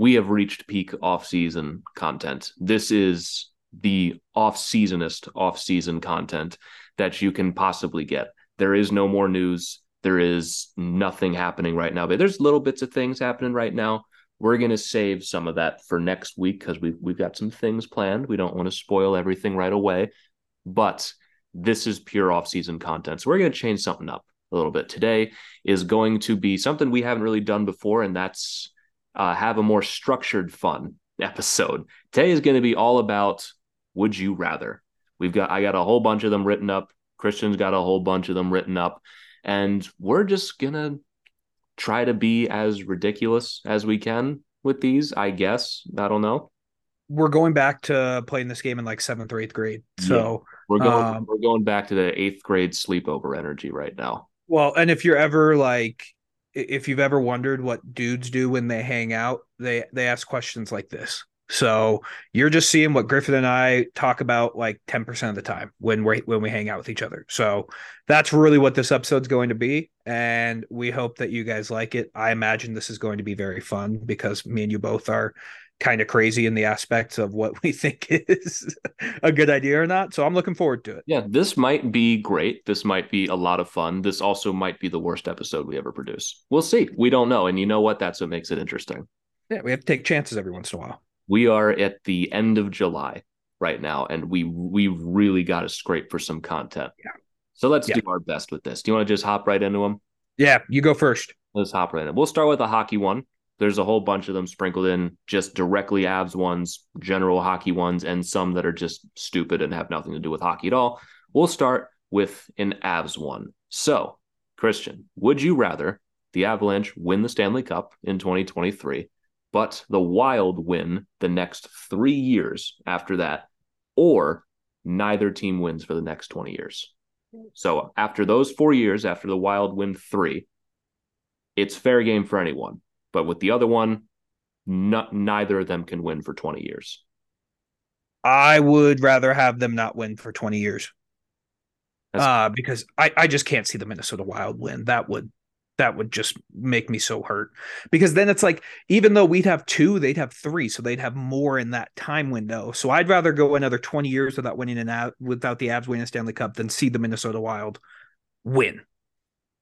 we have reached peak off-season content. This is the off-seasonest off-season content that you can possibly get. There is no more news. There is nothing happening right now, but there's little bits of things happening right now. We're going to save some of that for next week because we've, we've got some things planned. We don't want to spoil everything right away, but this is pure off-season content. So we're going to change something up a little bit. Today is going to be something we haven't really done before, and that's uh, have a more structured, fun episode. Today is going to be all about would you rather. We've got I got a whole bunch of them written up. Christian's got a whole bunch of them written up, and we're just gonna try to be as ridiculous as we can with these. I guess I don't know. We're going back to playing this game in like seventh or eighth grade, so yeah. we're going um, we're going back to the eighth grade sleepover energy right now. Well, and if you're ever like if you've ever wondered what dudes do when they hang out, they they ask questions like this. So you're just seeing what Griffin and I talk about like 10% of the time when we when we hang out with each other. So that's really what this episode's going to be and we hope that you guys like it. I imagine this is going to be very fun because me and you both are kind of crazy in the aspects of what we think is a good idea or not. So I'm looking forward to it. Yeah, this might be great. This might be a lot of fun. This also might be the worst episode we ever produce. We'll see. We don't know. And you know what? That's what makes it interesting. Yeah, we have to take chances every once in a while. We are at the end of July right now, and we we really got to scrape for some content. Yeah. So let's yeah. do our best with this. Do you want to just hop right into them? Yeah, you go first. Let's hop right in. We'll start with a hockey one. There's a whole bunch of them sprinkled in, just directly Avs ones, general hockey ones, and some that are just stupid and have nothing to do with hockey at all. We'll start with an Avs one. So, Christian, would you rather the Avalanche win the Stanley Cup in 2023, but the Wild win the next three years after that, or neither team wins for the next 20 years? So, after those four years, after the Wild win three, it's fair game for anyone but with the other one, not, neither of them can win for 20 years. I would rather have them not win for 20 years. uh, because I, I just can't see the Minnesota Wild win. That would that would just make me so hurt. Because then it's like, even though we'd have two, they'd have three. So they'd have more in that time window. So I'd rather go another 20 years without winning an out without the Avs winning a Stanley Cup than see the Minnesota Wild win.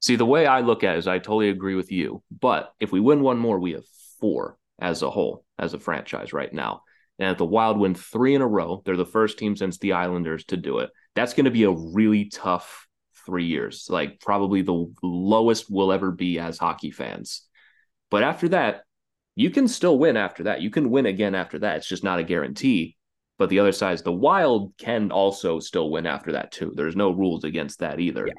See, the way I look at it is I totally agree with you. But if we win one more, we have four as a whole, as a franchise right now. And if the Wild win three in a row, they're the first team since the Islanders to do it. That's going to be a really tough three years, like probably the lowest we'll ever be as hockey fans. But after that, you can still win after that. You can win again after that. It's just not a guarantee. But the other side is the Wild can also still win after that too. There's no rules against that either. Yeah.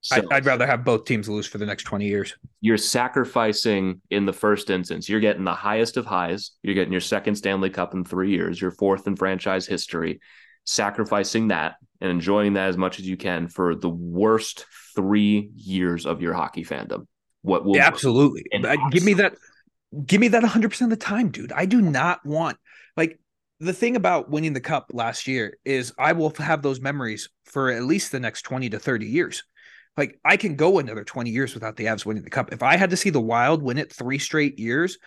So I'd rather have both teams lose for the next 20 years. You're sacrificing in the first instance. You're getting the highest of highs. You're getting your second Stanley Cup in three years, your fourth in franchise history, sacrificing that and enjoying that as much as you can for the worst three years of your hockey fandom. What will yeah, absolutely give me that give me that 100% of the time, dude. I do not want like the thing about winning the cup last year is I will have those memories for at least the next 20 to 30 years like I can go another 20 years without the Avs winning the cup. If I had to see the Wild win it three straight years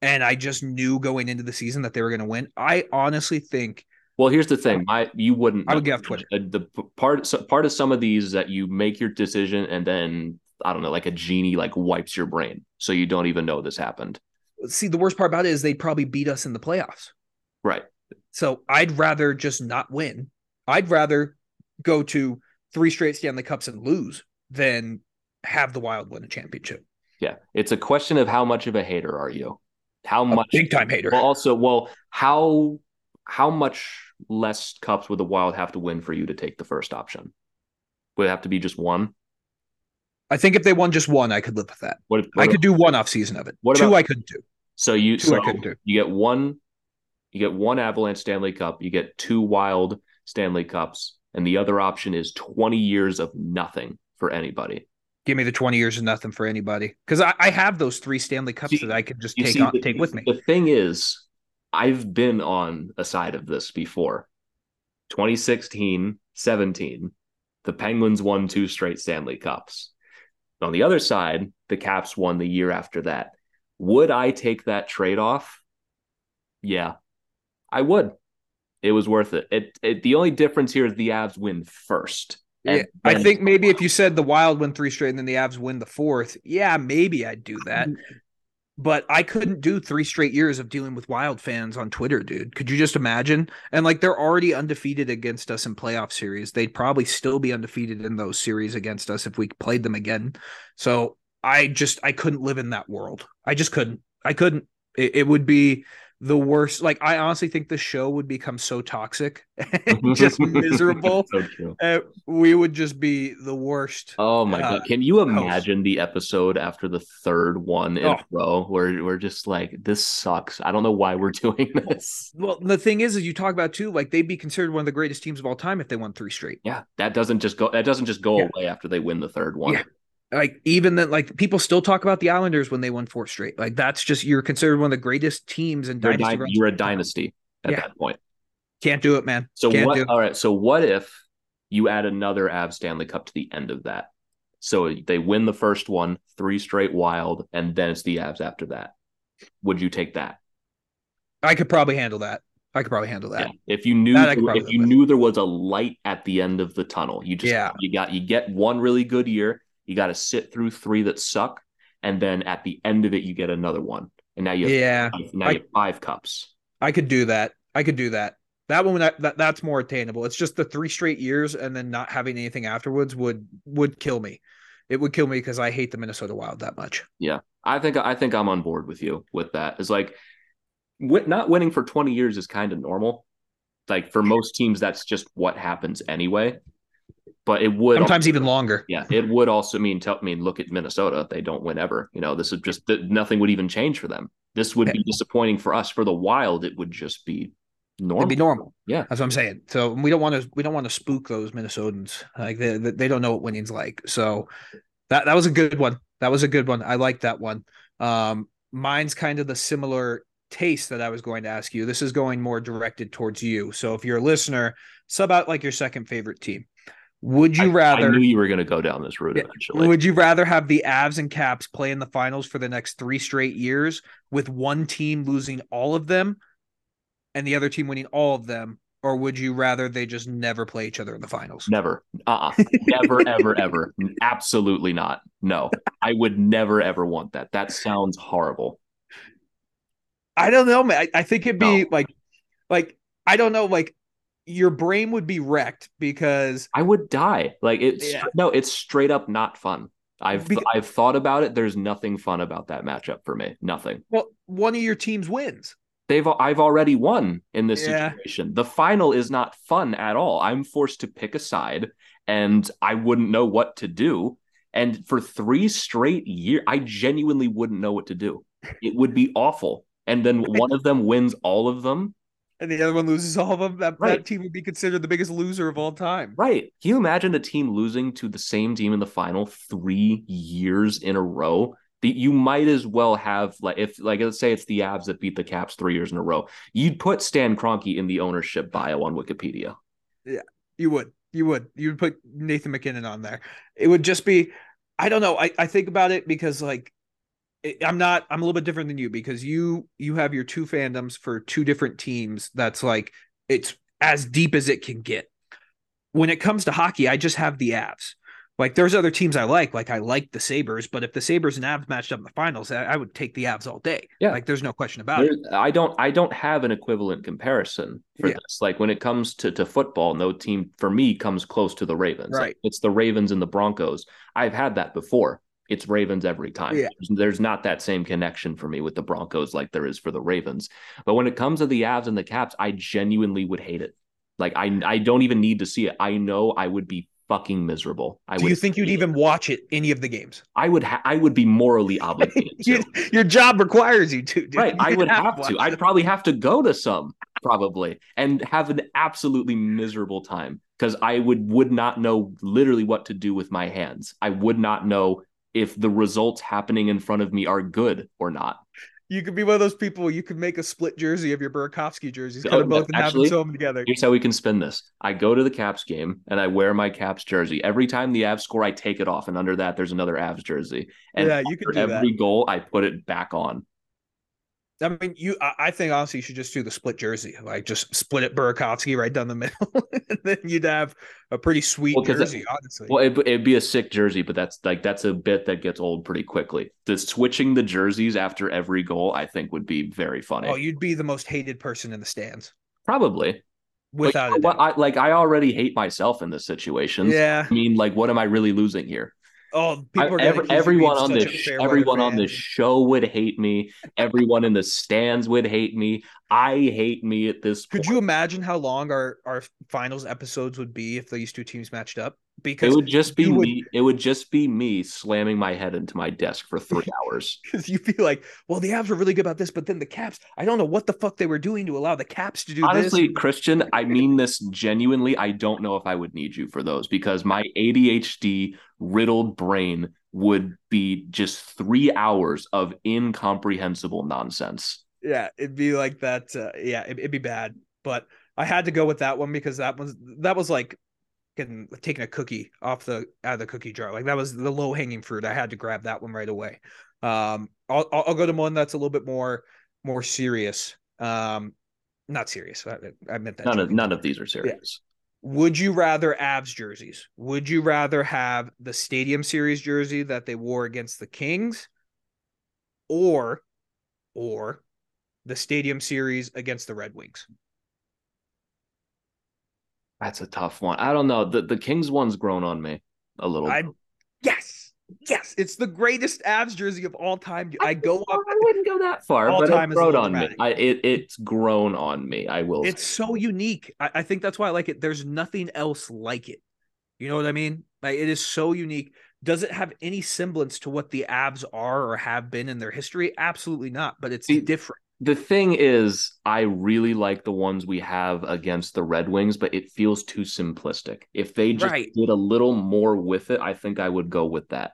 and I just knew going into the season that they were going to win, I honestly think well, here's the thing. My you wouldn't. I would get off Twitter. The part part of some of these is that you make your decision and then I don't know, like a genie like wipes your brain, so you don't even know this happened. See, the worst part about it is they'd probably beat us in the playoffs. Right. So I'd rather just not win. I'd rather go to three straight Stanley Cups and lose than have the Wild win a championship. Yeah, it's a question of how much of a hater are you? How a much big time hater? Well, also, well, how how much less cups would the Wild have to win for you to take the first option? Would it have to be just one? I think if they won just one, I could live with that. What if, what I could do one off season of it. What Two, about, I couldn't do. So you Two I couldn't do. you get one you get one Avalanche Stanley Cup, you get two Wild Stanley Cups, and the other option is 20 years of nothing for anybody. Give me the 20 years of nothing for anybody. Because I, I have those three Stanley Cups See- that I can just take see, on, the, take with me. The thing is, I've been on a side of this before. 2016, 17, the Penguins won two straight Stanley Cups. On the other side, the Caps won the year after that. Would I take that trade off? Yeah, I would. It was worth it. It, it. The only difference here is the Avs win first. Yeah, I think maybe if you said the Wild win three straight and then the Avs win the fourth, yeah, maybe I'd do that. Mm-hmm. But I couldn't do three straight years of dealing with Wild fans on Twitter, dude. Could you just imagine? And like they're already undefeated against us in playoff series. They'd probably still be undefeated in those series against us if we played them again. So I just I couldn't live in that world. I just couldn't. I couldn't. It, it would be the worst. Like I honestly think the show would become so toxic and just miserable. So. Uh, we would just be the worst. Oh my uh, god! Can you host. imagine the episode after the third one in Oh. a row where we're just like, this sucks. I don't know why we're doing this. Well, the thing is, is you talk about too, like they'd be considered one of the greatest teams of all time if they won three straight. Yeah, that doesn't just go. That doesn't just go Yeah. away after they win the third one. Yeah. Like even then, like people still talk about the Islanders when they won four straight. Like that's just you're considered one of the greatest teams in You're, dynasty. dy- runs you're a dynasty at Yeah. that point. Can't do it, man. So Can't what? All right. So what if you add another Av Stanley Cup to the end of that? So they win the first one, three straight wild, and then it's the Avs after that. Would you take that? I could probably handle that. I could probably handle that. Yeah. If you knew That I could probably if you knew there was a light at the end of the tunnel, you just Yeah. you got you get one really good year, you got to sit through three that suck, and then at the end of it you get another one, and now you have Yeah, five, now I- you have five cups. I could do that. I could do that. That one that, that that's more attainable. It's just the three straight years and then not having anything afterwards would would kill me. It would kill me because I hate the Minnesota Wild that much. Yeah, I think I think I'm on board with you with that. It's like not winning for 20 years is kind of normal. Like for most teams, that's just what happens anyway. But it would Sometimes even longer. Yeah, it would also mean tell I mean look at Minnesota. They don't win ever. You know, this is just nothing would even change for them. This would be disappointing for us. For the Wild, it would just be normal. It'd be normal. Yeah. That's what I'm saying. So we don't want to we don't want to spook those Minnesotans. Like they they they don't know what winning's like. So that that was a good one. That was a good one. I like that one. Um mine's kind of the similar taste that I was going to ask you. This is going more directed towards you. So if you're a listener, sub out like your second favorite team. Would you I, rather I knew you were going to go down this route Yeah. eventually. would you rather have the Avs and Caps play in the finals for the next three straight years with one team losing all of them and the other team winning all of them? Or would you rather they just never play each other in the finals? Never. Uh uh Never, ever, ever. Absolutely not. No. I would never, ever want that. That sounds horrible. I don't know, man. I, I think it'd be No. like, like, I don't know, like your brain would be wrecked because I would die. Like it's Yeah. no, it's straight up not fun. I've Beca- I've thought about it. There's nothing fun about that matchup for me. Nothing. well, one of your teams wins. They've I've already won in this Yeah. situation. The final is not fun at all. I'm forced to pick a side and I wouldn't know what to do. And for three straight years, I genuinely wouldn't know what to do. It would be awful. And then one of them wins all of them. And the other one loses all of them. That, Right. that team would be considered the biggest loser of all time. Right. Can you imagine a team losing to the same team in the final three years in a row? The, you might as well have like if like let's say it's the Avs that beat the Caps three years in a row. You'd put Stan Kroenke in the ownership bio on Wikipedia. Yeah, you would. You would. You would put Nathan MacKinnon on there. It would just be, I don't know. I, I think about it because like I'm not I'm a little bit different than you because you you have your two fandoms for two different teams that's like it's as deep as it can get. When it comes to hockey, I just have the Avs. Like there's other teams I like, like I like the Sabres, but if the Sabres and Avs matched up in the finals, I, I would take the Avs all day. Yeah. Like there's no question about it. I don't I don't have an equivalent comparison for Yeah. this. Like when it comes to, to football, no team for me comes close to the Ravens. Like, Right. it's the Ravens and the Broncos. I've had that before. It's Ravens every time. Yeah. There's, not that same connection for me with the Broncos like there is for the Ravens. But when it comes to the Avs and the Caps, I genuinely would hate it. Like I I don't even need to see it. I know I would be fucking miserable. I Do would you think you'd even watch it any of the games? I would ha- I would be morally obligated to. Your job requires you to. Dude. Right, I You'd would have watch to. I'd probably have to go to some probably and have an absolutely miserable time because I would would not know literally what to do with my hands. I would not know if the results happening in front of me are good or not. You could be one of those people. You could make a split jersey of your Burakovsky jerseys, Oh, cut them both, and have actually- them sew them together. Here's how we can spin this. I go to the Caps game and I wear my Caps jersey. Every time the Avs score, I take it off, and under that, there's another Avs jersey. And Yeah, you could for do that. every goal, I put it back on. I mean, you. I think honestly, you should just do the split jersey, like just split it Burakovsky right down the middle, and then you'd have a pretty sweet Well, jersey. honestly, Well, it, it'd be a sick jersey, but that's like that's a bit that gets old pretty quickly. The switching the jerseys after every goal, I think, would be very funny. oh, you'd be the most hated person in the stands, Probably. Without you know a doubt. I like I already hate myself in this situation. Yeah. I mean, like, what am I really losing here? Oh, people are every- gonna accuse you of everyone on this everyone on this show would hate me. Everyone in the stands would hate me. I hate me at this Could point. you imagine how long our our finals episodes would be if these two teams matched up? It Because would just be would- me. It would just be me slamming my head into my desk for three hours. because you'd be like, well, the Avs were really good about this, but then the Caps, I don't know what the fuck they were doing to allow the Caps to do this. Honestly, this. Christian, I mean this genuinely. I don't know if I would need you for those because my ADHD riddled brain would be just three hours of incomprehensible nonsense. Yeah, it'd be like that. Uh, yeah, it, it'd be bad. But I had to go with that one because that was that was like getting taking a cookie off the out of the cookie jar. Like that was the low hanging fruit. I had to grab that one right away. Um, I'll I'll go to one that's a little bit more more serious. Um, not serious. I, I meant that. None of none of these are serious. Would you rather Avs jerseys? Would you rather have the Stadium Series jersey that they wore against the Kings, or, or the Stadium Series against the Red Wings? That's a tough one. I don't know. The the Kings one's grown on me a little. I yes, yes, it's the greatest Avs jersey of all time. I go up. I wouldn't go that far, All but time it's grown on me. I, it it's grown on me. I will. It's so unique. I, I think that's why I like it. There's nothing else like it. You know what I mean? Like it is so unique. Does it have any semblance to what the Avs are or have been in their history? Absolutely not. But it's See, different. The thing is, I really like the ones we have against the Red Wings, but it feels too simplistic. If they just Right. did a little more with it, I think I would go with that.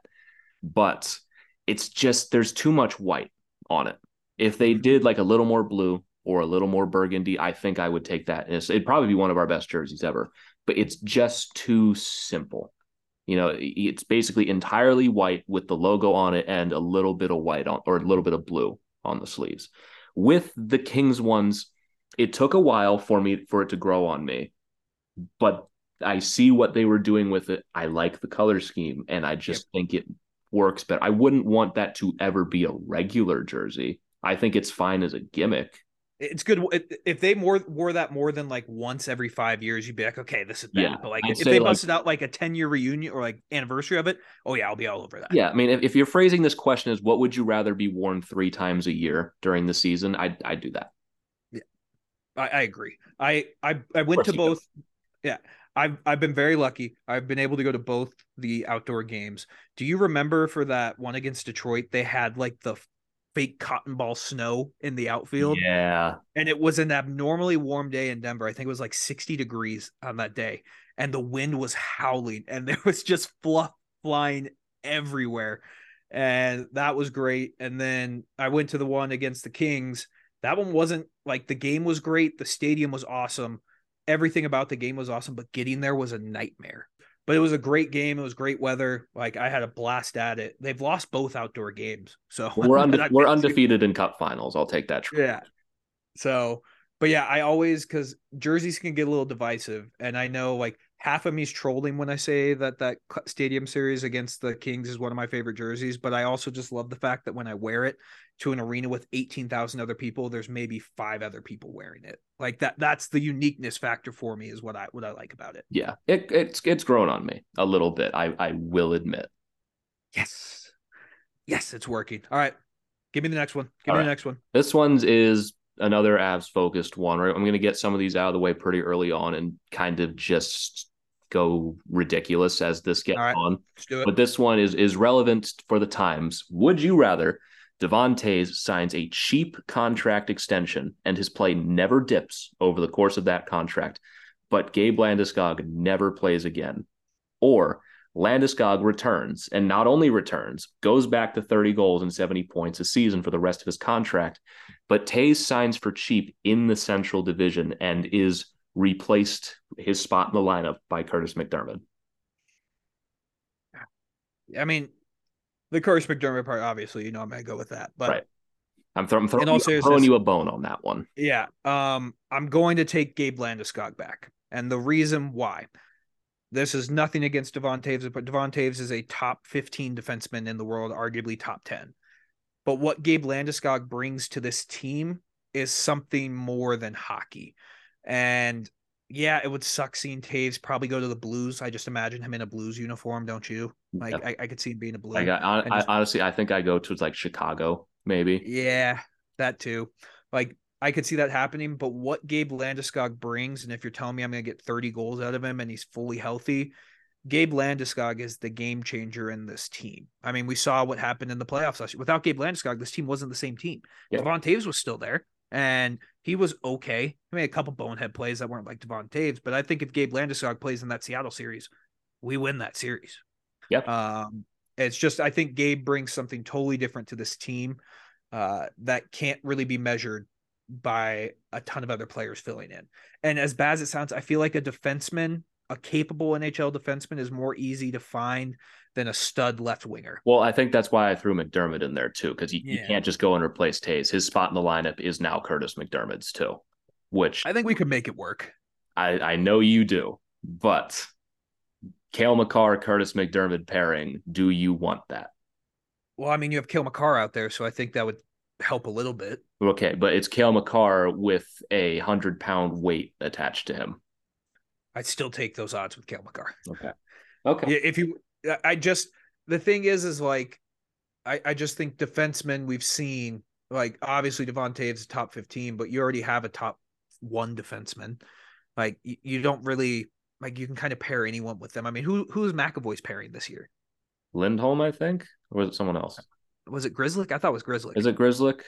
But it's just there's too much white on it. If they mm-hmm. did like a little more blue or a little more burgundy, I think I would take that. It'd probably be one of our best jerseys ever. But it's just too simple. You know, it's basically entirely white with the logo on it and a little bit of white on or a little bit of blue on the sleeves. With the Kings ones, it took a while for me for it to grow on me, but I see what they were doing with it. I like the color scheme and I just think it works better. I wouldn't want that to ever be a regular jersey. I think it's fine as a gimmick. It's good If- if they more wore that more than like once every five years. You'd be like, okay, this is bad. Yeah, but like I'd if they like- busted out like a ten year reunion or like anniversary of it, oh yeah, I'll be all over that. Yeah, I mean, if, if you're phrasing this question as what would you rather be worn three times a year during the season, I'd, I'd do that. Yeah, I, I agree. I I I went to both. Yeah, I've I've been very lucky. I've been able to go to both the outdoor games. Do you remember for that one against Detroit? They had like the fake cotton ball snow in the outfield, Yeah. and it was an abnormally warm day in Denver. I think it was like sixty degrees on that day, and the wind was howling, and there was just fluff flying everywhere, and that was great. And then I went to the one against the Kings. That one wasn't like the game was great. The stadium was awesome. Everything about the game was awesome, but getting there was a nightmare. But it was a great game. It was great weather. Like I had a blast at it. They've lost both outdoor games, so We're, unde- we're undefeated in cup finals. I'll take that. Trip. Yeah. So, but yeah, I always because jerseys can get a little divisive, and I know like half of me's trolling when I say that that stadium series against the Kings is one of my favorite jerseys. But I also just love the fact that when I wear it to an arena with eighteen thousand other people, there's maybe five other people wearing it. Like that. That's the uniqueness factor for me. Is what I what I like about it. Yeah, it, it's it's grown on me a little bit. I I will admit. Yes. Yes, it's working. All right. Give me the next one. Give All me right. the next one. This one's is another Avs focused one. Right, I'm going to get some of these out of the way pretty early on and kind of just go ridiculous as this gets right. on. Let's do it. But this one is is relevant for the times. Would you rather Devontae signs a cheap contract extension and his play never dips over the course of that contract, but Gabe Landeskog never plays again? Or Landeskog returns and not only returns, goes back to 30 goals and 70 points a season for the rest of his contract, but Toews signs for cheap in the Central Division and is replaced his spot in the lineup by Kurtis MacDermid. I mean, the Curtis McDermott part, obviously, you know, I'm gonna go with that. But Right. I'm, th- I'm throwing, you, I'm throwing you a bone on that one. yeah, um, I'm going to take Gabe Landeskog back, and the reason why. This is nothing against Devon Toews, but Devon Toews is a top 15 defenseman in the world, arguably top 10. But what Gabe Landeskog brings to this team is something more than hockey. And yeah, it would suck seeing Toews probably go to the Blues. I just imagine him in a Blues uniform, don't you? Like Yeah. I, I could see him being a Blue. I got, I, and I, honestly, I think I go to like Chicago, maybe. Yeah, that too. Like I could see that happening, but what Gabe Landeskog brings, and if you're telling me I'm going to get 30 goals out of him and he's fully healthy, Gabe Landeskog is the game changer in this team. I mean, we saw what happened in the playoffs last year. Without Gabe Landeskog, this team wasn't the same team. Yeah. Devon Toews was still there, and he was okay. He made a couple bonehead plays that weren't like Devon Toews, but I think if Gabe Landeskog plays in that Seattle series, we win that series. Yep. Um, it's just I think Gabe brings something totally different to this team uh, that can't really be measured by a ton of other players filling in. And as bad as it sounds, I feel like a defenseman, a capable NHL defenseman, is more easy to find than a stud left winger. Well, I think that's why I threw MacDermid in there too, because you, you can't just go and replace Toews. His spot in the lineup is now Kurtis MacDermid's too, which I think we could make it work. I, I know you do, but Cale Makar, Kurtis MacDermid pairing, do you want that? Well, I mean, you have Cale Makar out there, so I think that would help a little bit. Okay, but it's Cale Makar with a hundred pound weight attached to him. I'd still take those odds with Cale Makar. Okay. Okay. If you, I just the thing is, is like, I I just think defensemen we've seen like obviously Devontae is a top fifteen, but you already have a top one defenseman. Like you, you don't really like you can kind of pair anyone with them. I mean, who who's McAvoy's pairing this year? Lindholm, I think, or was it someone else? Was it Grizzly? I thought it was Grizzly. Is it Grzelcyk?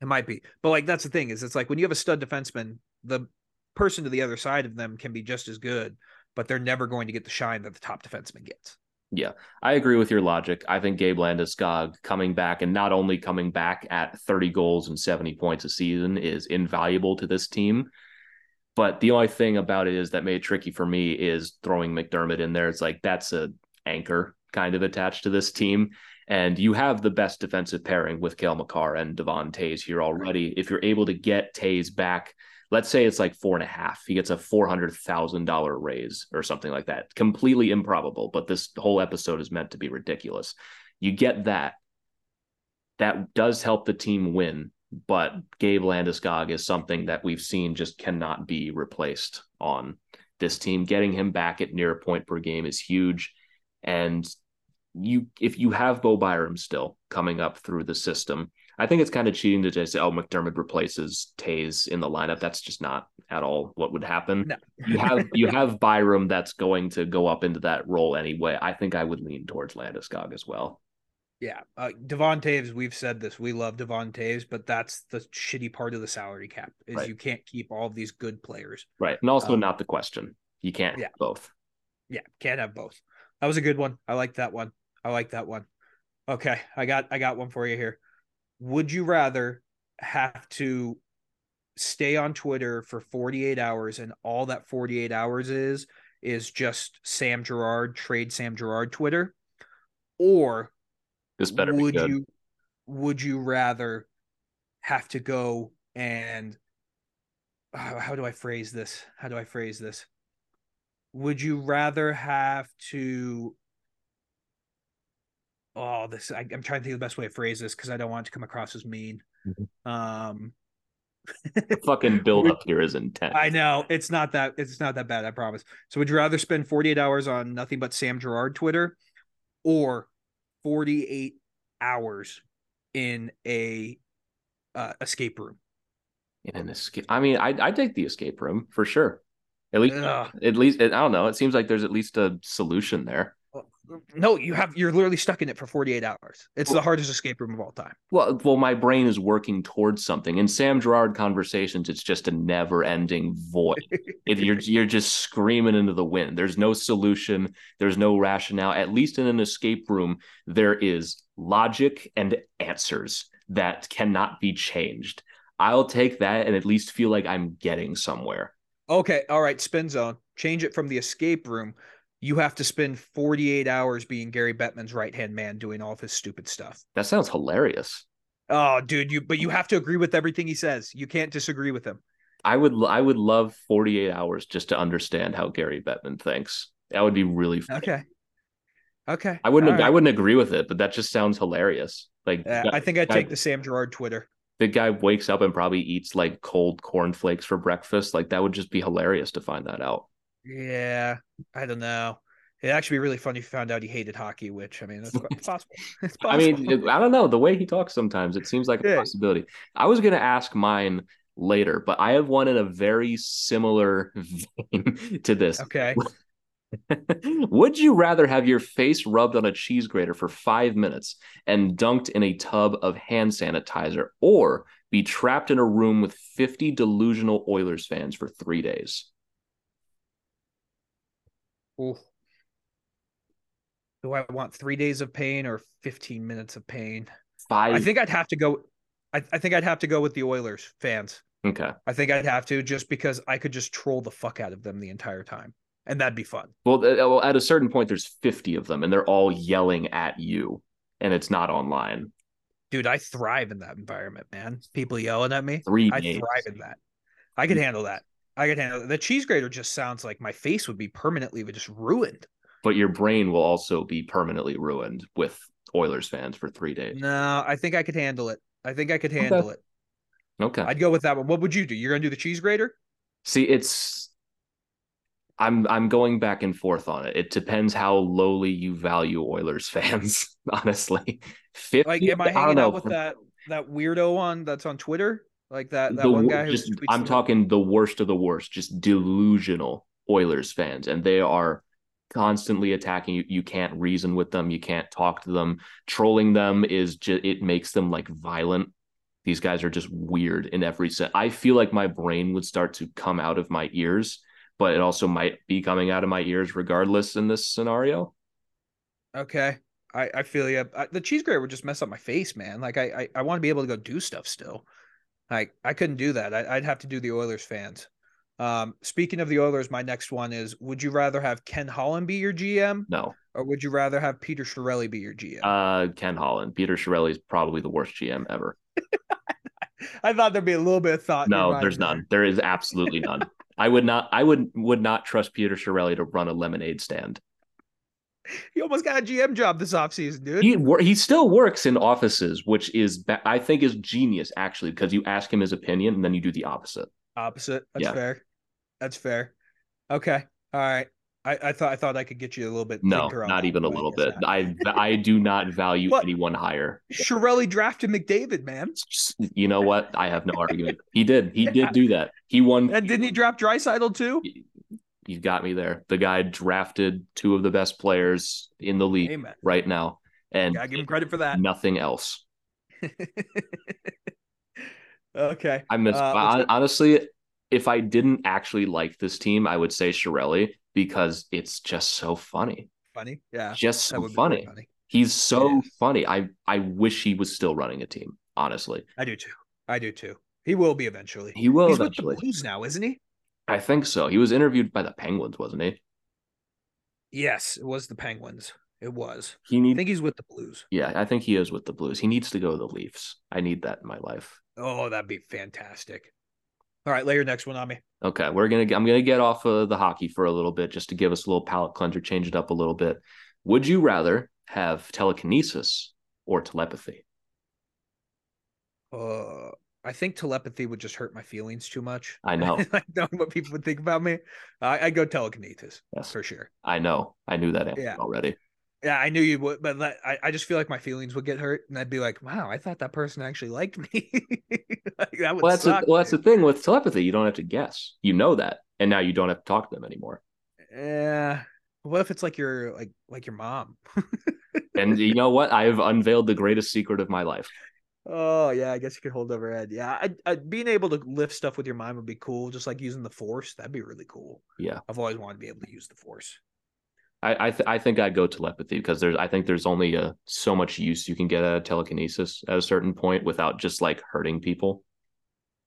It might be, but like that's the thing is, it's like when you have a stud defenseman, the person to the other side of them can be just as good, but they're never going to get the shine that the top defenseman gets. Yeah, I agree with your logic. I think Gabe Landeskog coming back and not only coming back at 30 goals and 70 points a season is invaluable to this team. But the only thing about it is that made it tricky for me is throwing MacDermid in there. It's like that's a anchor kind of attached to this team. And you have the best defensive pairing with Cale Makar and Devon Toews here already. If you're able to get Toews back, let's say it's like four and a half, he gets a four hundred thousand dollar raise or something like that. Completely improbable, but this whole episode is meant to be ridiculous. You get that. That does help the team win, but Gabe Landeskog is something that we've seen just cannot be replaced on this team. Getting him back at near a point per game is huge. And you if you have Bo Byram still coming up through the system, I think it's kind of cheating to just say, oh, MacDermid replaces Toews in the lineup. That's just not at all what would happen. No. you have you have Byram that's going to go up into that role anyway. I think I would lean towards Landeskog as well. Yeah, uh, Devon Toews. We've said this. We love Devon Toews, but that's the shitty part of the salary cap is Right. you can't keep all of these good players. Right. And also Um, not the question. You can't yeah. have both. Yeah, can't have both. That was a good one. I like that one. I like that one. Okay, I got I got one for you here. Would you rather have to stay on Twitter for 48 hours and all that 48 hours is is just Sam Girard trade Sam Girard Twitter or This better would be good. you would you rather have to go and how, how do I phrase this? How do I phrase this? Would you rather have to Oh, this I, I'm trying to think of the best way to phrase this because I don't want it to come across as mean. Mhm. Um the fucking build up here is intense. I know it's not that it's not that bad, I promise. So would you rather spend 48 hours on nothing but Sam Girard Twitter or 48 hours in a uh, escape room? In an escape. I mean, I I take the escape room for sure. At least, Ugh. at least, I don't know. It seems like there's at least a solution there. No, you have you're literally stuck in it for 48 hours. It's the hardest escape room of all time. Well, well, my brain is working towards something. In Sam Girard conversations, it's just a never-ending void. it, you're you're just screaming into the wind. There's no solution. There's no rationale. At least in an escape room, there is logic and answers that cannot be changed. I'll take that and at least feel like I'm getting somewhere. Okay, all right, spin zone. Change it from the escape room. You have to spend 48 hours being Gary Bettman's right-hand man doing all of his stupid stuff. That sounds hilarious. Oh, dude, you but you have to agree with everything he says. You can't disagree with him. I would I would love 48 hours just to understand how Gary Bettman thinks. That would be really fun. Okay. Okay. I wouldn't right. I wouldn't agree with it, but that just sounds hilarious. Like guy- I think I'd guy- take the Sam Gerard Twitter. the guy wakes up and probably eats like cold cornflakes for breakfast. Like that would just be hilarious to find that out. Yeah, I don't know. It'd actually be really funny if you found out he hated hockey, which I mean, that's quite possible. It's I mean, I don't know. The way he talks sometimes, it seems like a Yeah. possibility. I was gonna ask mine later, but I have one in a very similar vein to this. okay. Would you rather have your face rubbed on a cheese grater for five minutes and dunked in a tub of hand sanitizer, or be trapped in a room with 50 delusional Oilers fans for three days? Ooh. Do I want three days of pain or 15 minutes of pain? Five. I think I'd have to go. I, I think I'd have to go with the Oilers fans. okay. I think I'd have to just because I could just troll the fuck out of them the entire time. And that'd be fun. Well, uh, well, at a certain point, there's 50 of them, and they're all yelling at you, and it's not online. Dude, I thrive in that environment, man. People yelling at me. Three I days. thrive in that. I could handle that. I could handle that. The cheese grater just sounds like my face would be permanently just ruined. But your brain will also be permanently ruined with Oilers fans for three days. No, I think I could handle it. I think I could handle it. Okay. I'd go with that one. What would you do? You're gonna do the cheese grater? See, it's I'm I'm going back and forth on it. It depends how lowly you value Oilers fans, honestly. 50, Like, am I don't hanging know. out with that that weirdo on that's on Twitter? Like that that The one guy who just, I'm talking the worst of the worst, just delusional Oilers fans, and they are constantly attacking you. You can't reason with them. You can't talk to them. Trolling them is just it makes them like violent. These guys are just weird in every sense. I feel like my brain would start to come out of my ears, but it also might be coming out of my ears regardless in this scenario. Okay. I, I feel you. I, the cheese grater would just mess up my face, man. Like I I, I want to be able to go do stuff still. Like I couldn't do that. I, I'd have to do the Oilers fans. Um, speaking of the Oilers, my next one is: Would you rather have Ken Holland be your GM, No. or would you rather have Peter Chiarelli be your GM? Uh Ken Holland. Peter Chiarelli is probably the worst GM ever. I thought there'd be a little bit of thought. No, there's there. none. There is absolutely none. I would not I would would not trust Peter Chiarelli to run a lemonade stand. He almost got a GM job this offseason, dude. He he still works in offices, which is I think is genius actually because you ask him his opinion and then you do the opposite. Opposite. That's Yeah. fair. That's fair. Okay. All right. I, I thought I thought I could get you a little bit. No, not even a little bit. not. I I do not value What? anyone higher. Chiarelli drafted McDavid, man. You know what? I have no argument. He did. He did do that. He won. And didn't he draft Draisaitl too? You got me there. The guy drafted two of the best players in the league Amen. right now, and Gotta give him credit for that. nothing else. okay. I miss Uh, hon- honestly. If I didn't actually like this team, I would say Chiarelli because it's just so funny. Funny. Yeah. Just so funny. funny. He's so Yeah. funny. I I wish he was still running a team. Honestly, I do too. I do too. He will be eventually. he will He's eventually. with the Blues now, isn't he? I think so. He was interviewed by the Penguins, wasn't he? Yes, it was the Penguins. It was. He need... I think he's with the Blues. Yeah, I think he is with the Blues. He needs to go to the Leafs. I need that in my life. Oh, that'd be fantastic. All right, lay your next one on me. Okay, we're gonna. I'm gonna get off of the hockey for a little bit just to give us a little palate cleanser, change it up a little bit. Would you rather have telekinesis or telepathy? Uh, I think telepathy would just hurt my feelings too much. I know. I know what people would think about me. I I'd go telekinesis Yes, for sure. I know. I knew that Yeah. already. Yeah, I knew you would, but that, I, I just feel like my feelings would get hurt, and I'd be like, "Wow, I thought that person actually liked me." like, that would Well, that's suck. a, well, that's the thing with telepathy. You don't have to guess. You know that, and now you don't have to talk to them anymore. yeah. What if it's like your like like your mom? And you know what? I have unveiled the greatest secret of my life. Oh yeah, I guess you could hold over head. Yeah, I, I, being able to lift stuff with your mind would be cool. Just like using the force, that'd be really cool. Yeah. I've always wanted to be able to use the force. I I, th- I think I'd go telepathy because there's I think there's only uh so much use you can get out of telekinesis at a certain point without just like hurting people.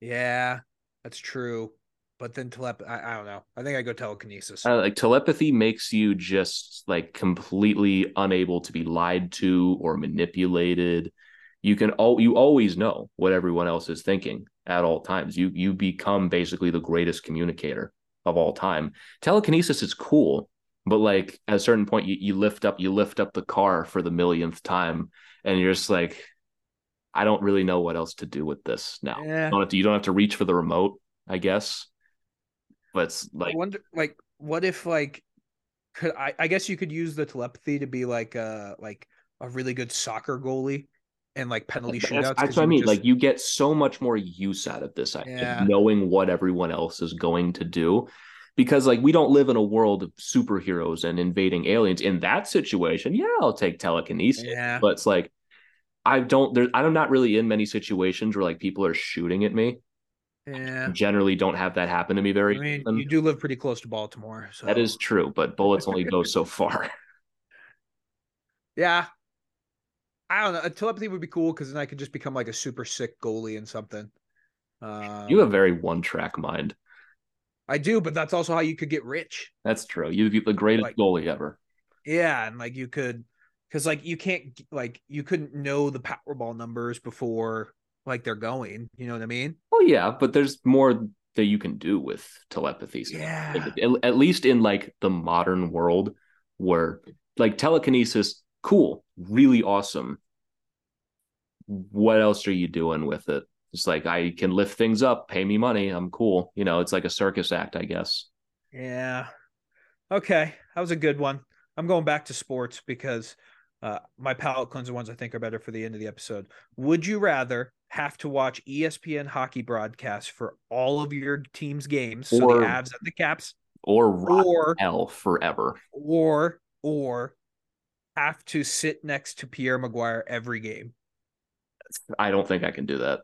Yeah, that's true. But then telep, I, I don't know. I think I go telekinesis. Uh, like telepathy makes you just like completely unable to be lied to or manipulated. You can all you always know what everyone else is thinking at all times. You you become basically the greatest communicator of all time. Telekinesis is cool, but like at a certain point you, you lift up you lift up the car for the millionth time and you're just like I don't really know what else to do with this now. Yeah. You don't have to you don't have to reach for the remote, I guess. But it's like I wonder, like, what if like, could I? I guess you could use the telepathy to be like uh like a really good soccer goalie and like penalty shootouts. that's what I mean. just- Like you get so much more use out of this Yeah. knowing what everyone else is going to do. Because like we don't live in a world of superheroes and invading aliens. In that situation, yeah, I'll take telekinesis. yeah, But it's like I don't there I'm not really in many situations where like people are shooting at me. yeah. Generally don't have that happen to me very I mean, often. you do live pretty close to Baltimore, so That is true, but bullets only go so far. Yeah. I don't know. A telepathy would be cool because then I could just become like a super sick goalie and something. Um, you have a very one track mind. I do, but that's also how you could get rich. That's true. You'd be the greatest Like- goalie ever. Yeah, and like you could, because like you can't like you couldn't know the Powerball numbers before like they're going. You know what I mean? Oh yeah, but there's more that you can do with telepathy. stuff. Yeah. Like, at, at least in like the modern world, where like telekinesis, cool, really awesome. What else are you doing with it? It's like I can lift things up, pay me money, I'm cool. You know, it's like a circus act, I guess. Yeah. Okay, that was a good one. I'm going back to sports because uh, my palate cleanser ones I think are better for the end of the episode. Would you rather have to watch ESPN hockey broadcasts for all of your team's games, so Or- the Avs and the Caps, Or or hell forever. or or have to sit next to Pierre McGuire every game? I don't think I can do that.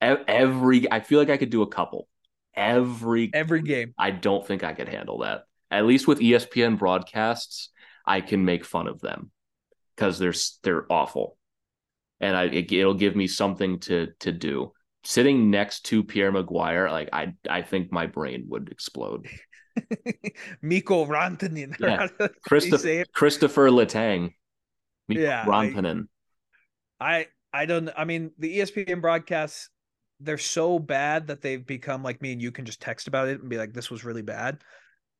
Every, I feel like I could do a couple. Every every game. I don't think I could handle that. At least with ESPN broadcasts, I can make fun of them because they're they're awful, and I it, it'll give me something to to do. Sitting next to Pierre McGuire, like I I think my brain would explode. Mikko Rantanen. Yeah. How do you Christopher? Christopher Letang, Yeah, I- Rantanen. I I don't I mean the ESPN broadcasts they're so bad that they've become like me and you can just text about it and be like this was really bad.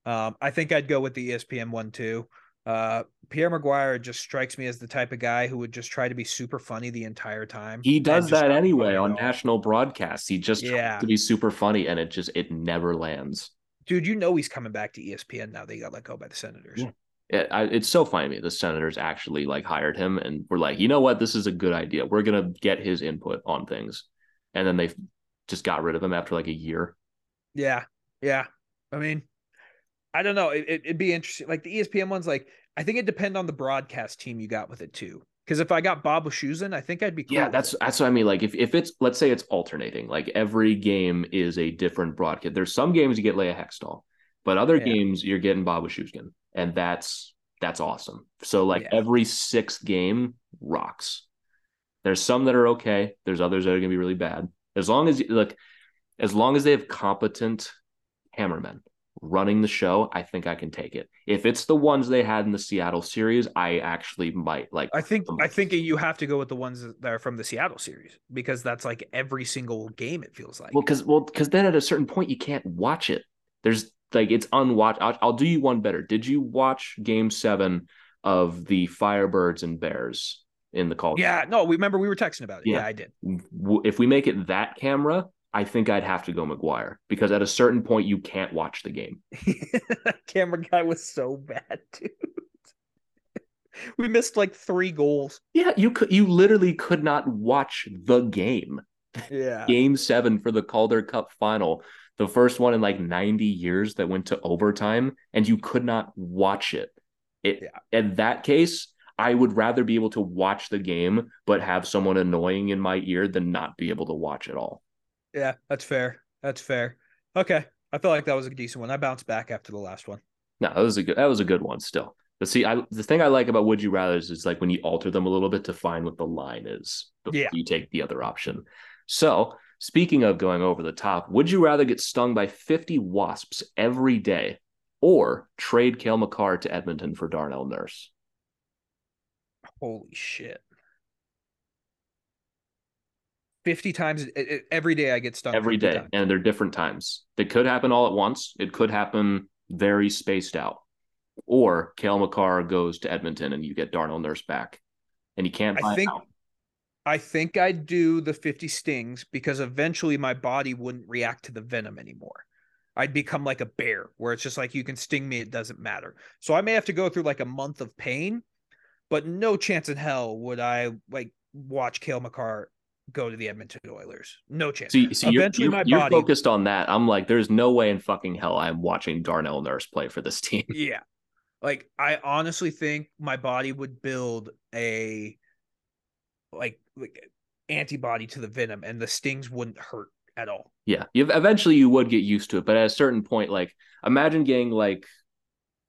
Um I think I'd go with the ESPN one too. Uh Pierre McGuire just strikes me as the type of guy who would just try to be super funny the entire time. He does that anyway on national broadcasts. He just Yeah. to be super funny, and it just it never lands. Dude, you know he's coming back to ESPN now. They got let go by the Senators. Yeah. It, I, it's so funny to me. The Senators actually like hired him and were like, you know what, this is a good idea. We're gonna get his input on things, and then they just got rid of him after like a year. Yeah, yeah. I mean, I don't know. It, would be interesting. Like the ESPN ones, like I think it depend on the broadcast team you got with it too. Because if I got Bob Wischusen, I think I'd be cool Yeah, that's that's what I mean. Like if if it's let's say it's alternating, like every game is a different broadcast. There's some games you get Leah Hextall, but other Yeah. games you're getting Bob Wischusen, and that's that's awesome. So like Yeah. every sixth game rocks. There's some that are okay. There's others that are gonna be really bad. As long as look, as long as they have competent hammermen running the show, I think I can take it. If it's the ones they had in the Seattle series, I actually might like. I think. I think you have to go with the ones that are from the Seattle series because that's like every single game. It feels like. Well, because well, because then at a certain point you can't watch it. There's like it's unwatch. I'll, I'll do you one better. Did you watch Game Seven of the Firebirds and Bears in the call? yeah, no, we remember we were texting about it. Yeah. Yeah, I did. If we make it that camera, I think I'd have to go McGuire because at a certain point you can't watch the game. Camera guy was so bad, dude. we missed like three goals. Yeah, you could you literally could not watch the game. Yeah. Game seven for the Calder Cup final, the first one in like 90 years that went to overtime, and you could not watch it. It Yeah. in that case, I would rather be able to watch the game but have someone annoying in my ear than not be able to watch it all. Yeah, that's fair. That's fair. Okay. I feel like that was a decent one. I bounced back after the last one. No, that was a good that was a good one still. But see, I the thing I like about Would You Rather is, is like when you alter them a little bit to find what the line is before Yeah. you take the other option. So speaking of going over the top, would you rather get stung by 50 wasps every day or trade Cale Makar to Edmonton for Darnell Nurse? Holy shit. 50 times every day I get stung. Every day. times. And they're different times. They could happen all at once. It could happen very spaced out. Or Cale Makar goes to Edmonton and you get Darnell Nurse back. And you can't I think out. I think I'd do the 50 stings because eventually my body wouldn't react to the venom anymore. I'd become like a bear where it's just like you can sting me, it doesn't matter. So I may have to go through like a month of pain, but no chance in hell would I like watch Cale Makar go to the Edmonton Oilers. No chance. See you're, you're, you're body- focused on that. I'm like, there's no way in fucking hell I'm watching Darnell Nurse play for this team. Yeah. Like I honestly think my body would build a like like antibody to the venom and the stings wouldn't hurt at all. Yeah, you eventually you would get used to it, but at a certain point, like imagine getting like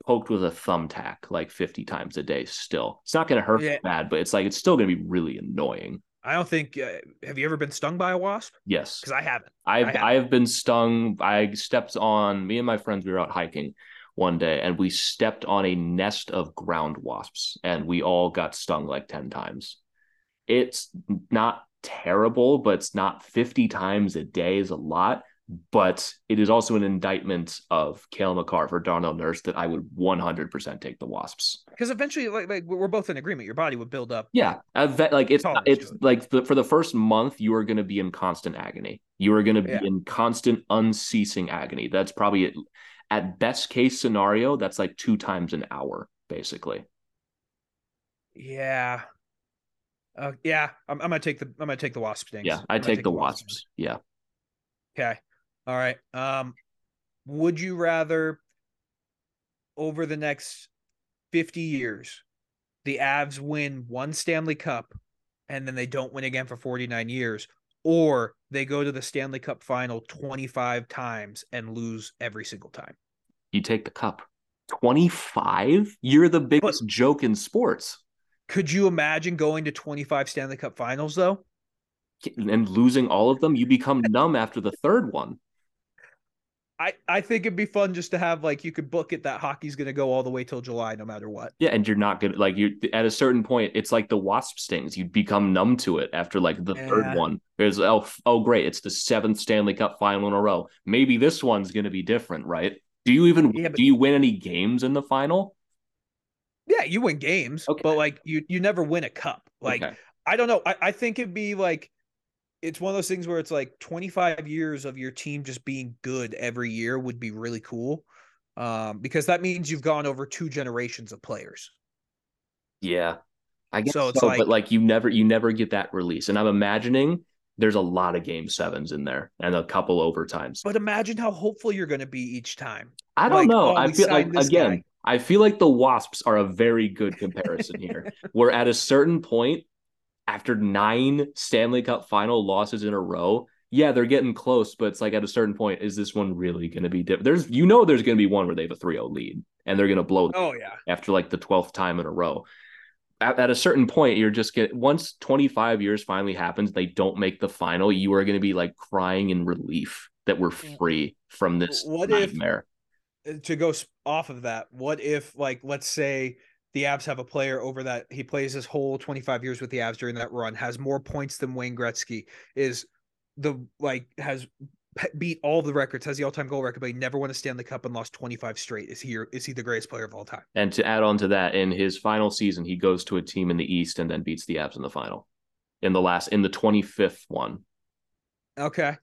poked with a thumbtack like 50 times a day. Still, it's not going to hurt Yeah. bad, but it's like it's still going to be really annoying. I don't think uh, have you ever been stung by a wasp? Yes, Cuz I haven't. I've I have been stung. I stepped on me and my friends. We were out hiking one day, and we stepped on a nest of ground wasps, and we all got stung like ten times. It's not terrible, but it's not fifty times a day is a lot. But it is also an indictment of Cale Makar for Darnell Nurse that I would one hundred percent take the wasps. Cuz eventually like, like we're both in agreement your body would build up. Yeah, vet- like it's it's like the, for the first month you are going to be in constant agony. You are going to be Yeah. in constant unceasing agony. That's probably at best case scenario. That's like two times an hour, basically. Yeah. Uh, yeah, I'm, I'm gonna take the I'm gonna take the wasp stings. Yeah, I'm take the wasp wasps. Yeah, Okay. All right. Um, would you rather over the next 50 years, the Avs win one Stanley Cup and then they don't win again for 49 years, or they go to the Stanley Cup final 25 times and lose every single time? you take the cup. Twenty five. You're the biggest joke in sports, Could you imagine going to 25 Stanley Cup finals though? and losing all of them. You become numb after the third one. I, I think it'd be fun just to have like you could book it that hockey's going to go all the way till July no matter what. Yeah, and you're not gonna like you at a certain point. It's like the wasp stings. You'd become numb to it after like the Yeah. third one. There's oh oh great, it's the seventh Stanley Cup final in a row. Maybe this one's gonna be different, right? Do you even Yeah, but- do you win any games in the final? Yeah, you win games, Okay. but like you you never win a cup. Like Okay. I don't know. I, I think it'd be like it's one of those things where it's like 25 years of your team just being good every year would be really cool. Um, because that means you've gone over two generations of players. yeah, I guess So so. it's but like- like you never you never get that release, and I'm imagining there's a lot of game sevens in there and a couple overtimes. But imagine how hopeful you're going to be each time. I don't like, know. oh, I feel like again, guy. I feel like the Wasps are a very good comparison here. Where at a certain point, after nine Stanley Cup final losses in a row, yeah, they're getting close, but it's like at a certain point, is this one really going to be different? There's, you know, there's going to be one where they have a 3 0 lead and they're going to blow Oh yeah. after like the 12th time in a row. At, at a certain point, you're just get once 25 years finally happens, they don't make the final, you are going to be like crying in relief that we're free from this What nightmare. Uh, to go off of that, what if like let's say the Avs have a player over that he plays his whole 25 years with the Avs during that run, has more points than Wayne Gretzky, is the like has beat all the records, has the all-time goal record, but he never won a Stanley Cup and lost 25 straight. Is he is he the greatest player of all time? And to add on to that, in his final season, he goes to a team in the East and then beats the Avs in the final. In the last, in the 25th one. Okay.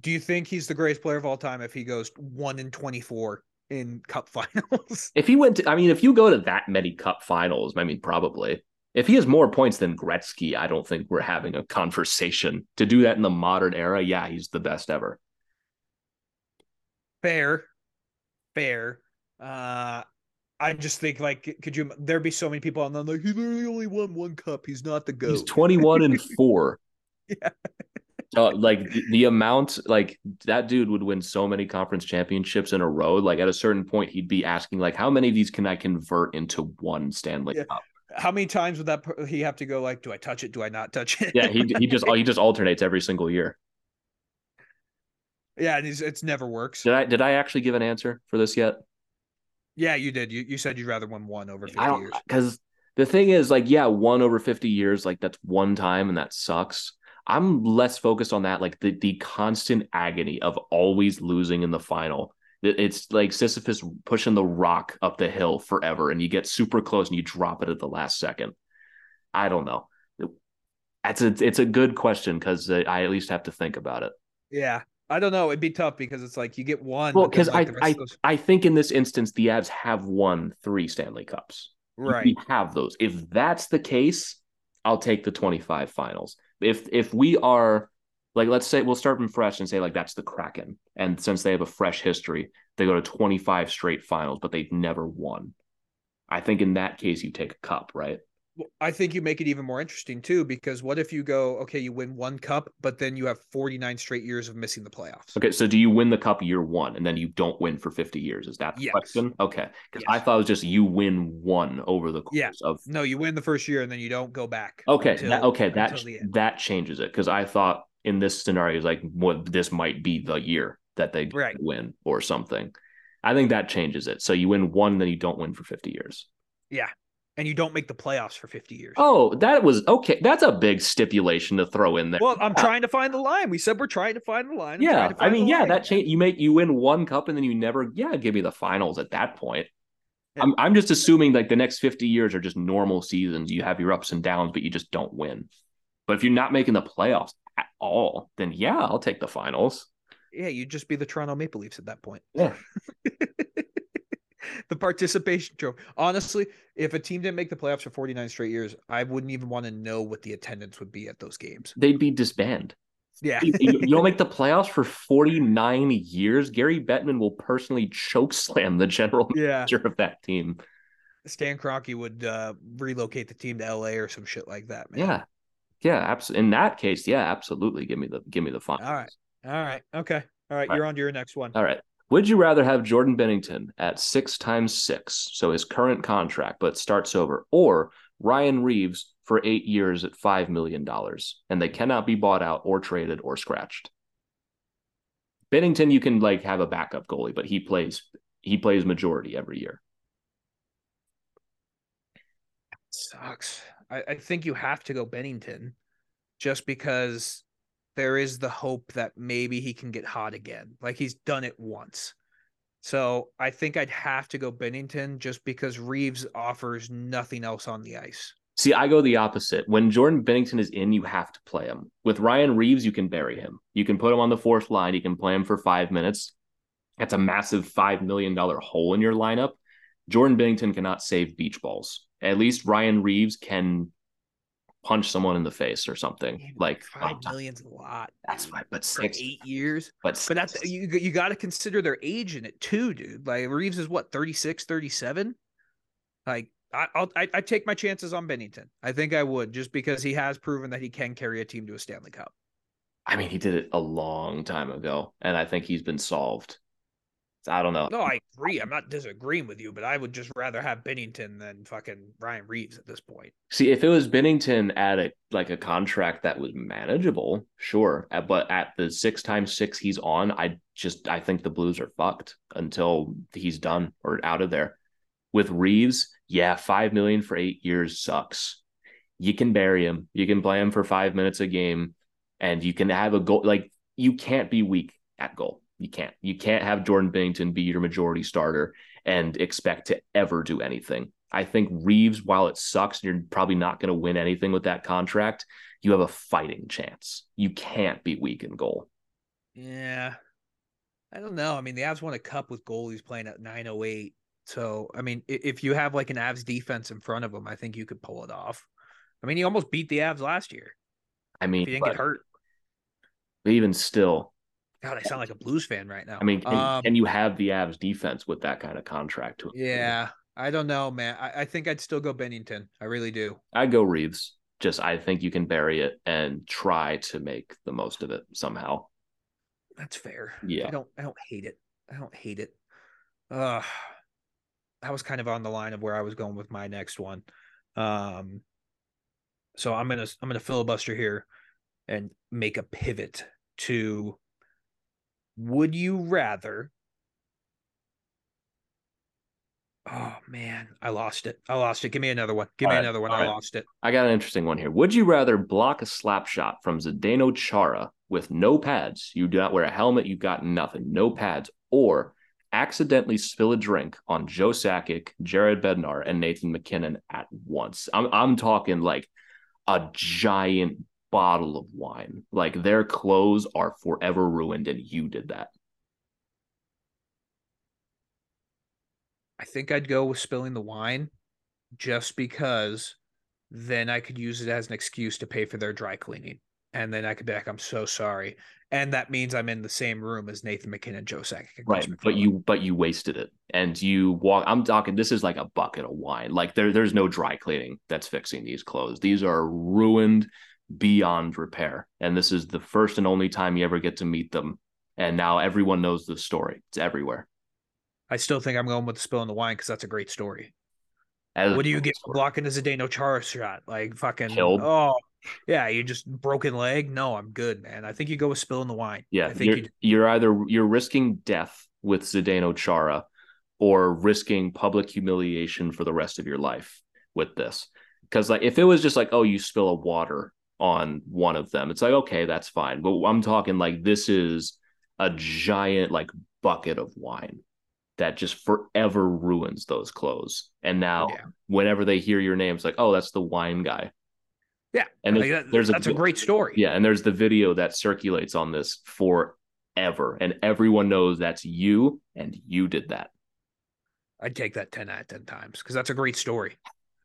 Do you think he's the greatest player of all time if he goes one in 24 in cup finals. If he went to, I mean, if you go to that many cup finals, I mean, probably. If he has more points than Gretzky, I don't think we're having a conversation. To do that in the modern era, yeah, he's the best ever. Fair, fair. Uh, I just think like, could you? There'd be so many people on them like he literally only won one cup. He's not the goat. He's twenty one and four. Yeah. Uh, like the, the amount, like that dude would win so many conference championships in a row. Like at a certain point, he'd be asking, like, how many of these can I convert into one Stanley Yeah. Cup? How many times would that per- he have to go like, do I touch it? Do I not touch it? Yeah, he he just he just alternates every single year. yeah, and it's, it's never works. Did I did I actually give an answer for this yet? Yeah, you did. You you said you'd rather win one over fifty I don't years. because the thing is, like, yeah, one over fifty years, like that's one time, and that sucks. I'm less focused on that, like the the constant agony of always losing in the final. It's like Sisyphus pushing the rock up the hill forever, and you get super close and you drop it at the last second. I don't know. That's a it's a good question because uh, I at least have to think about it. Yeah, I don't know. It'd be tough because it's like you get one. Well, because like, I I those- I think in this instance the Avs have won three Stanley Cups. right. we have those. If that's the case, I'll take the 25 finals. If if we are like let's say we'll start from fresh and say like that's the Kraken. And since they have a fresh history, they go to 25 straight finals, but they've never won. I think in that case you take a cup, right? I think you make it even more interesting too, because what if you go, okay, you win one cup, but then you have 49 straight years of missing the playoffs? Okay, so do you win the cup year one and then you don't win for 50 years? Is that the Yes. question? Okay. Because Yes. I thought it was just you win one over the course Yeah. of No, you win the first year and then you don't go back. Okay, until- that, okay, that until the end. that changes it because I thought in this scenario is like what this might be the year that they Right. win or something. I think that changes it. So you win one, then you don't win for fifty years. And you don't make the playoffs for 50 years. Oh, that was okay. That's a big stipulation to throw in there. well, I'm yeah. trying to find the line. We said we're trying to find the line. I'm yeah, I mean, yeah, line. that change. You make you win one cup and then you never. Yeah, give me the finals at that point. Yeah. I'm I'm just assuming like the next fifty years are just normal seasons. You have your ups and downs, but you just don't win. But if you're not making the playoffs at all, then yeah, I'll take the finals. Yeah, you'd just be the Toronto Maple Leafs at that point. Yeah. the participation trophy. Honestly, if a team didn't make the playoffs for 49 straight years, I wouldn't even want to know what the attendance would be at those games. They'd be disbanded. Yeah. you, you don't make the playoffs for 49 years. Gary Bettman will personally choke slam the general yeah. manager of that team. Stan Kroenke would uh, relocate the team to LA or some shit like that, man. Yeah. Yeah, absolutely. In that case, yeah, absolutely. Give me the give me the finals. All right. All right. Okay. All right. All You're on to your next one. All right. Would you rather have Jordan Binnington at six times six, so his current contract, but starts over, or Ryan Reaves for eight years at $5 million, and they cannot be bought out or traded or scratched? Binnington, you can like have a backup goalie, but he plays he plays majority every year. Sucks. I, I think you have to go Binnington just because there is the hope that maybe he can get hot again. Like he's done it once. So I think I'd have to go Binnington just because Reaves offers nothing else on the ice. See, I go the opposite. When Jordan Binnington is in, you have to play him. With Ryan Reaves, you can bury him. You can put him on the fourth line. You can play him for five minutes. That's a massive $5 million hole in your lineup. Jordan Binnington cannot save beach balls. At least Ryan Reaves can punch someone in the face or something. Even Like, five oh, million's a lot. that's fine. But for six, eight years. but, But that's you you got to consider their age in it too, dude. Like Reaves is what 36, 37? Like I, I'll I, I take my chances on Binnington. I think I would just because he has proven that he can carry a team to a Stanley Cup. I mean, he did it a long time ago, and I think he's been solved. I don't know. No, I agree. I'm not disagreeing with you, but I would just rather have Binnington than fucking Ryan Reaves at this point. See, if it was Binnington at a like a contract that was manageable, sure. But at the six times six he's on, I just I think the Blues are fucked until he's done or out of there. With Reaves, yeah, five million for eight years sucks. You can bury him. You can play him for five minutes a game, and you can have a goal. Like you can't be weak at goal. You can't. You can't have Jordan Binnington be your majority starter and expect to ever do anything. I think Reaves, while it sucks, you're probably not going to win anything with that contract. You have a fighting chance. You can't be weak in goal. Yeah. I don't know. I mean, the Avs won a cup with goalies playing at 908. So, I mean, if you have like an Avs defense in front of them, I think you could pull it off. I mean, he almost beat the Avs last year. I mean, he didn't get hurt. But even still, God, I sound like a Blues fan right now. I mean, can, um, can you have the Avs defense with that kind of contract? To yeah, I don't know, man. I, I think I'd still go Binnington. I really do. I'd go Reaves. Just I think you can bury it and try to make the most of it somehow. That's fair. Yeah. I don't I don't hate it. I don't hate it. Uh I was kind of on the line of where I was going with my next one. Um so I'm gonna I'm gonna filibuster here and make a pivot to would you rather Oh man, I lost it. I lost it. Give me another one. Give All me right, another one. I right. lost it. I got an interesting one here. Would you rather block a slap shot from Zdeno Chara with no pads? You do not wear a helmet. You got nothing, no pads, or accidentally spill a drink on Joe Sakic, Jared Bednar, and Nathan MacKinnon at once. I'm I'm talking like a giant bottle of wine. Like their clothes are forever ruined, and you did that. I think I'd go with spilling the wine just because then I could use it as an excuse to pay for their dry cleaning. And then I could be like, I'm so sorry. And that means I'm in the same room as Nathan MacKinnon, Joe Sakic. and Right, but you but you wasted it, and you walk. I'm talking. This is like a bucket of wine. Like there, there's no dry cleaning that's fixing these clothes. These are ruined beyond repair, and this is the first and only time you ever get to meet them. And now everyone knows the story. It's everywhere. I still think I'm going with the spilling the wine because that's a great story. As- What do you get for blocking a Zdeno Chara shot? Like fucking Killed. Oh, yeah, you just broken leg. No, I'm good, man. I think you go with spilling the wine. Yeah, I think you're, you. you're either you're risking death with Zdeno Chara, or risking public humiliation for the rest of your life with this. Because like if it was just like oh you spill a water on one of them, it's like okay that's fine. But I'm talking like this is a giant like bucket of wine that just forever ruins those clothes. And now Yeah. whenever they hear your name, it's like oh that's the wine guy. Yeah, and Like, there's, that- there's that's a, a great story. yeah, and there's the video that circulates on this forever, and everyone knows that's you, and you did that. I'd take that 10 out of 10 times because that's a great story.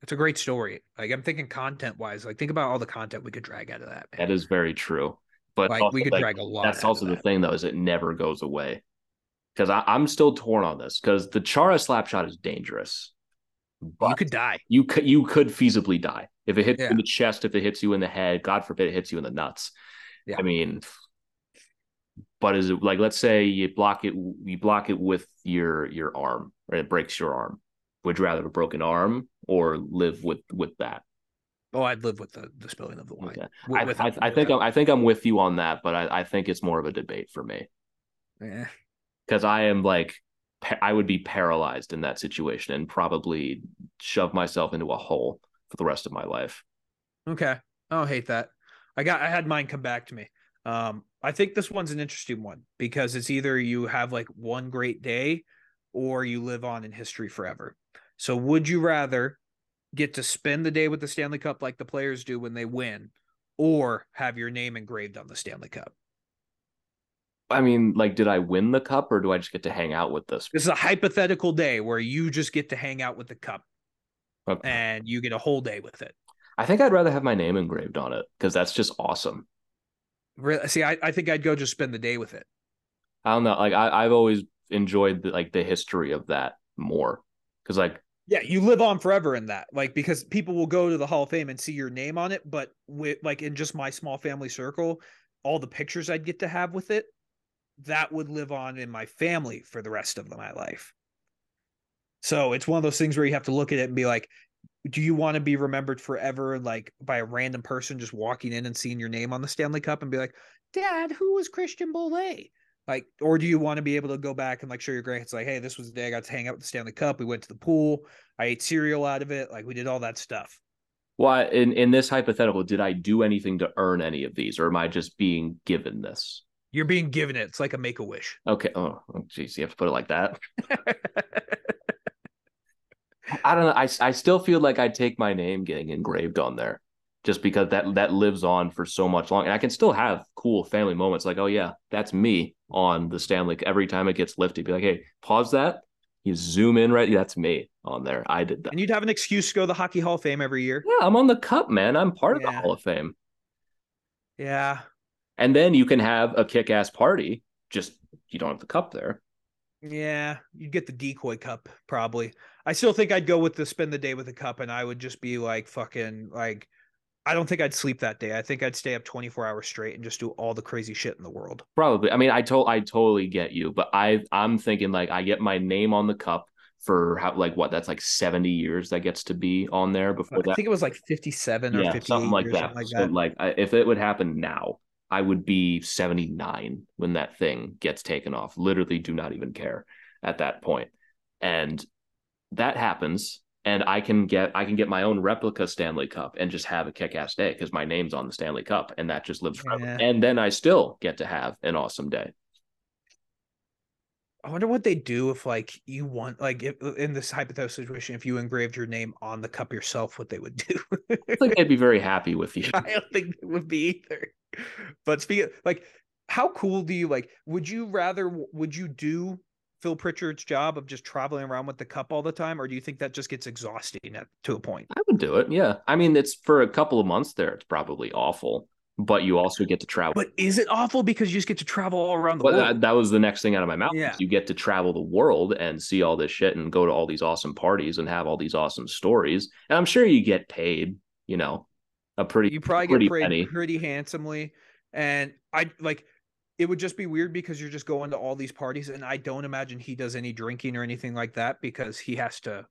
It's a great story. Like I'm thinking content wise, like think about all the content we could drag out of that. Man. That is very true. But like also, we could like, drag a lot. that's also the thing, though, is it never goes away. Because I'm still torn on this. Because the Chara slap shot is dangerous, but You could die. you could you could feasibly die if it hits you in the chest, if it hits you in the head. God forbid it hits you in the nuts. Yeah. I mean, but is it like let's say you block it, you block it with your your arm, or it breaks your arm? Would you rather have a broken arm or live with with that? Oh, I'd live with the, the spilling of the wine. Okay. Wi- I, with- I, with I think. I'm, I think I'm with you on that, but I, I think it's more of a debate for me Eh. because I am like I would be paralyzed in that situation and probably shove myself into a hole for the rest of my life. Okay. I don't hate that. I got I had mine come back to me. Um, I think this one's an interesting one because it's either you have like one great day or you live on in history forever. So would you rather get to spend the day with the Stanley Cup like the players do when they win, or have your name engraved on the Stanley Cup? I mean, like, did I win the cup or do I just get to hang out with this? This is a hypothetical day where you just get to hang out with the cup Okay. and you get a whole day with it. I think I'd rather have my name engraved on it because that's just awesome. Really? See, I, I think I'd go just spend the day with it. I don't know. Like, I, I've always enjoyed the, like the history of that more because, like, Yeah, you live on forever in that. Like because people will go to the Hall of Fame and see your name on it, but with like in just my small family circle, all the pictures I'd get to have with it, that would live on in my family for the rest of my life. So it's one of those things where you have to look at it and be like, do you want to be remembered forever like by a random person just walking in and seeing your name on the Stanley Cup and be like, Dad, who was Christian Bolle? Like, or do you want to be able to go back and like show your grandkids, like, hey, this was the day I got to hang out with the Stanley Cup. We went to the pool. I ate cereal out of it. Like, we did all that stuff. why in in this hypothetical, did I do anything to earn any of these, or am I just being given this? You're being given it. It's like a make a wish. Okay. Oh, oh, geez, you have to put it like that. I don't know. I, I still feel like I'd take my name getting engraved on there just because that that lives on for so much longer. And I can still have cool family moments like, oh yeah, that's me on the Stanley. Every time it gets lifted, be like, hey, pause that. You zoom in right. That's me on there. I did that. And you'd have an excuse to go to the Hockey Hall of Fame every year. Yeah, I'm on the cup, man. I'm part of the Hall of Fame. Yeah. And then you can have a kick ass party. Just you don't have the cup there. Yeah. You'd get the decoy cup, probably. I still think I'd go with the spend the day with the cup, and I would just be like fucking like I don't think I'd sleep that day. I think I'd stay up 24 hours straight and just do all the crazy shit in the world. Probably. I mean, I told I totally get you, but I I'm thinking like I get my name on the cup for how like what that's like 70 years that gets to be on there before I that. think it was like 57 or yeah, 58 something like that. something like so like I, if it would happen now, I would be 79 when that thing gets taken off. Literally do not even care at that point. And that happens and I can get I can get my own replica Stanley Cup and just have a kick-ass day because my name's on the Stanley Cup and that just lives forever. Yeah. And then I still get to have an awesome day. I wonder what they do if like you want like if, uh, in this hypothetical situation if you engraved your name on the cup yourself what they would do. I think they'd be very happy with you. I don't think it would be either. But speaking like how cool do you like would you rather would you do Phil Pritchard's job of just traveling around with the cup all the time or do you think that just gets exhausting at, to a point? I would do it. Yeah. I mean, it's for a couple of months there. It's probably awful, but you also get to travel. But is it awful because you just get to travel all around the But world? that, that was the next thing out of my mouth. Yeah. You get to travel the world and see all this shit and go to all these awesome parties and have all these awesome stories. And I'm sure you get paid, you know, a pretty you probably pretty get paid pretty handsomely and i like it would just be weird because you're just going to all these parties and i don't imagine he does any drinking or anything like that because he has to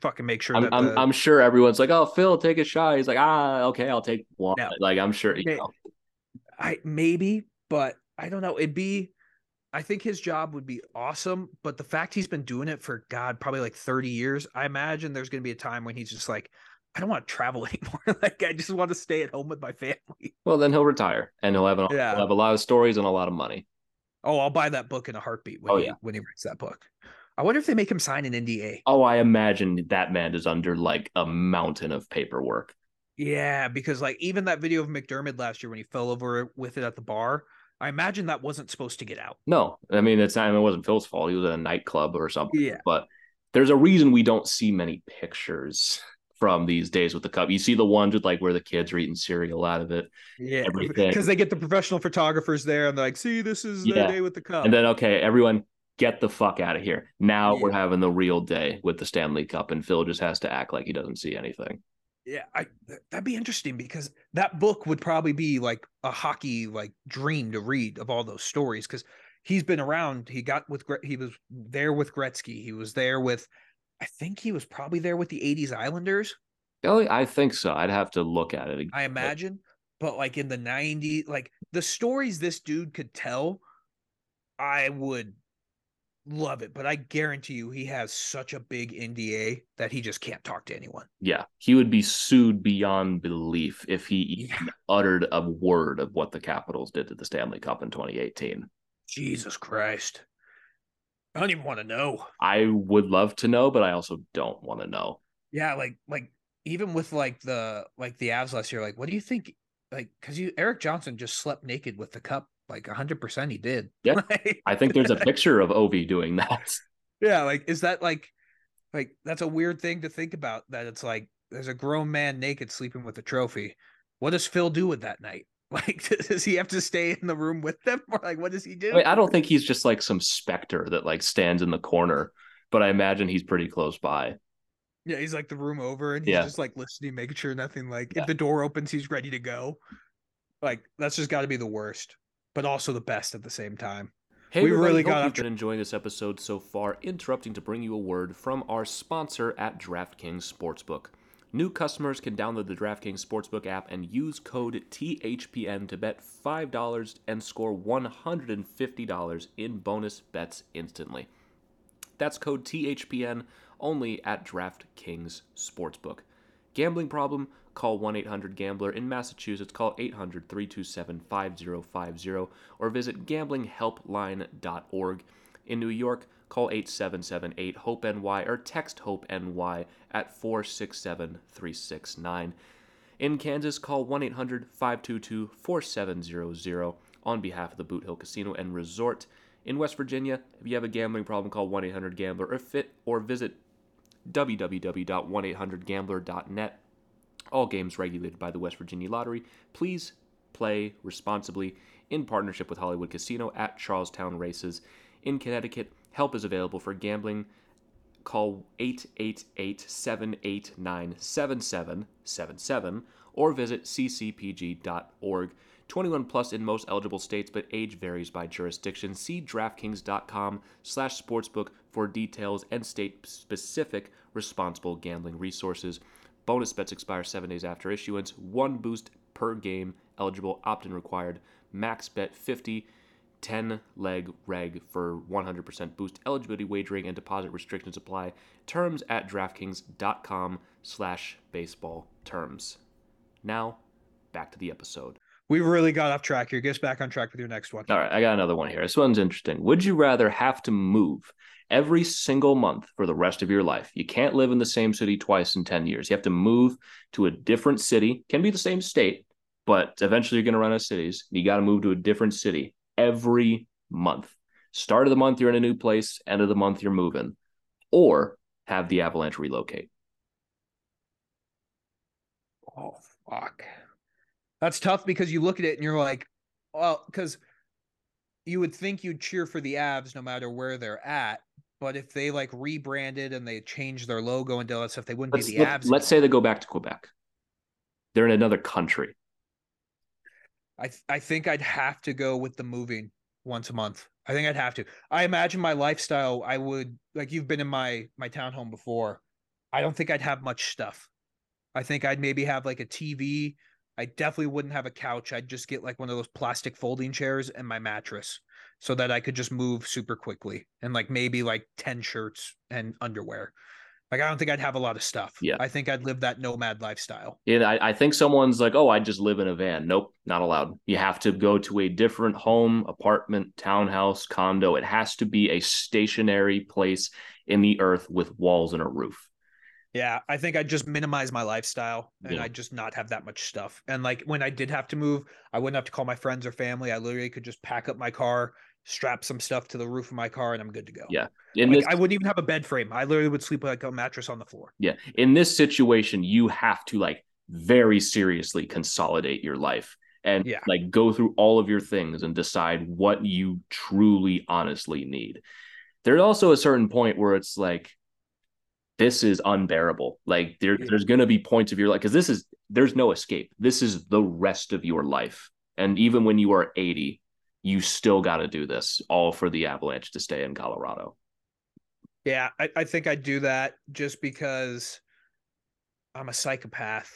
fucking make sure I'm, that I'm, the, I'm sure everyone's like, oh, Phil, take a shot. He's like, ah, okay, I'll take one. No. Like, I'm sure, you know, i maybe but i don't know it'd be i think his job would be awesome but the fact he's been doing it for god probably like 30 years i imagine there's going to be a time when he's just like i don't want to travel anymore like i just want to stay at home with my family well, then he'll retire and he'll have, an, Yeah. he'll have a lot of stories and a lot of money. oh i'll buy that book in a heartbeat when Oh, he yeah. when he writes that book i wonder if they make him sign an nda Oh, I imagine that man is under like a mountain of paperwork. Yeah, because like even that video of MacDermid last year when he fell over with it at the bar, I imagine that wasn't supposed to get out. No, I mean, it's not, it wasn't Phil's fault. He was at a nightclub or something. Yeah. but there's a reason we don't see many pictures from these days with the cup. You see the ones with like where the kids are eating cereal out of it, Yeah, because they get the professional photographers there and they're like, "See, this is the Yeah. day with the cup." and then okay, everyone get the fuck out of here. Now we're having the real day with the Stanley Cup, and Phil just has to act like he doesn't see anything. yeah, I that'd be interesting because that book would probably be like a hockey like dream to read of all those stories because he's been around. He got with he was there with Gretzky. He was there with, I think he was probably there with the '80s Islanders. Oh, I think so. I'd have to look at it. again. I imagine. But like in the 90s, like the stories this dude could tell, I would love it. But I guarantee you he has such a big NDA that he just can't talk to anyone. Yeah, he would be sued beyond belief if he even Yeah. uttered a word of what the Capitals did to the Stanley Cup in 2018. Jesus Christ. I don't even want to know. I would love to know, but I also don't want to know. Yeah, like like even with like the like the Avs last year, like what do you think? Like because you Erik Johnson just slept naked with the cup, like hundred percent he did. Yeah. Like- I think there's a picture of Ovi doing that. Yeah, like is that like like that's a weird thing to think about that it's like there's a grown man naked sleeping with a trophy. What does Phil do with that night? Like does he have to stay in the room with them or like what does he do? I, mean, I don't think he's just like some specter that like stands in the corner, but I imagine he's pretty close by. yeah, he's like the room over and he's Yeah. just like listening, making sure nothing like Yeah. if the door opens, he's ready to go. Like that's just gotta be the worst, but also the best at the same time. Hey, We everybody, really hope got you've after- been enjoying this episode so far. Interrupting to bring you a word from our sponsor at DraftKings Sportsbook. New customers can download the DraftKings Sportsbook app and use code THPN to bet $5 and score $150 in bonus bets instantly. That's code THPN only at DraftKings Sportsbook. Gambling problem? Call 1 800 Gambler. In Massachusetts, call 800 327 5050 or visit gamblinghelpline.org. In New York, call 877 8 HOPE NY or text HOPE NY at 467 369. In Kansas, call 1 800 522 4700. on behalf of the Boot Hill Casino and Resort in West Virginia. If you have a gambling problem, call 1 800 Gambler or fit or visit www.1800gambler.net. All games regulated by the West Virginia Lottery. Please play responsibly in partnership with Hollywood Casino at Charlestown Races in Connecticut. Help is available for gambling. Call 888 789 7777 or visit ccpg.org. 21 plus in most eligible states, but age varies by jurisdiction. See DraftKings.com slash sportsbook for details and state-specific responsible gambling resources. Bonus bets expire seven days after issuance. One boost per game. Eligible opt-in required. Max bet 50. 10 leg reg for 100% boost eligibility wagering and deposit restrictions apply. Terms at draftkings.com slash baseball terms. Now back to the episode. We really got off track here. Get us back on track with your next one. all right i got another one here. This one's interesting. Would you rather have to move every single month for the rest of your life? You can't live in the same city twice in 10 years. You have to move to a different city. Can be the same state but eventually you're going to run out of cities. You got to move to a different city every month. Start of the month, you're in a new place. End of the month, you're moving. Or have the Avalanche relocate. Oh fuck. That's tough because you look at it and you're like, well, because you would think you'd cheer for the Avs no matter where they're at. But if they like rebranded and they changed their logo and all that stuff, they wouldn't Let's, be the let, Avs. let's say they go back to Quebec. They're in another country. I th- I think I'd have to go with the moving once a month. I think I'd have to. I imagine my lifestyle. I would like you've been in my my townhome before. I don't think I'd have much stuff. I think I'd maybe have like a TV. I definitely wouldn't have a couch. I'd just get like one of those plastic folding chairs and my mattress so that I could just move super quickly and like maybe like 10 shirts and underwear. Like I don't think I'd have a lot of stuff. Yeah. I think I'd live that nomad lifestyle. Yeah, I, I think someone's like, oh, I just live in a van. Nope, not allowed. You have to go to a different home, apartment, townhouse, condo. It has to be a stationary place in the earth with walls and a roof. Yeah, I think I'd just minimize my lifestyle and Yeah. I'd just not have that much stuff. And like when I did have to move, I wouldn't have to call my friends or family. I literally could just pack up my car, strap some stuff to the roof of my car, and I'm good to go. Yeah. In Like, this, I wouldn't even have a bed frame. I literally would sleep like a mattress on the floor. yeah, in this situation, you have to like very seriously consolidate your life and Yeah. like go through all of your things and decide what you truly, honestly need. There's also a certain point where it's like, this is unbearable. Like there, Yeah. there's going to be points of your life because this is there's no escape. This is the rest of your life, and even when you are 80, you still got to do this all for the Avalanche to stay in Colorado. Yeah, I, I think I'd do that just because I'm a psychopath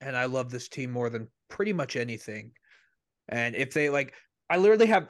and I love this team more than pretty much anything. And if they like, I literally have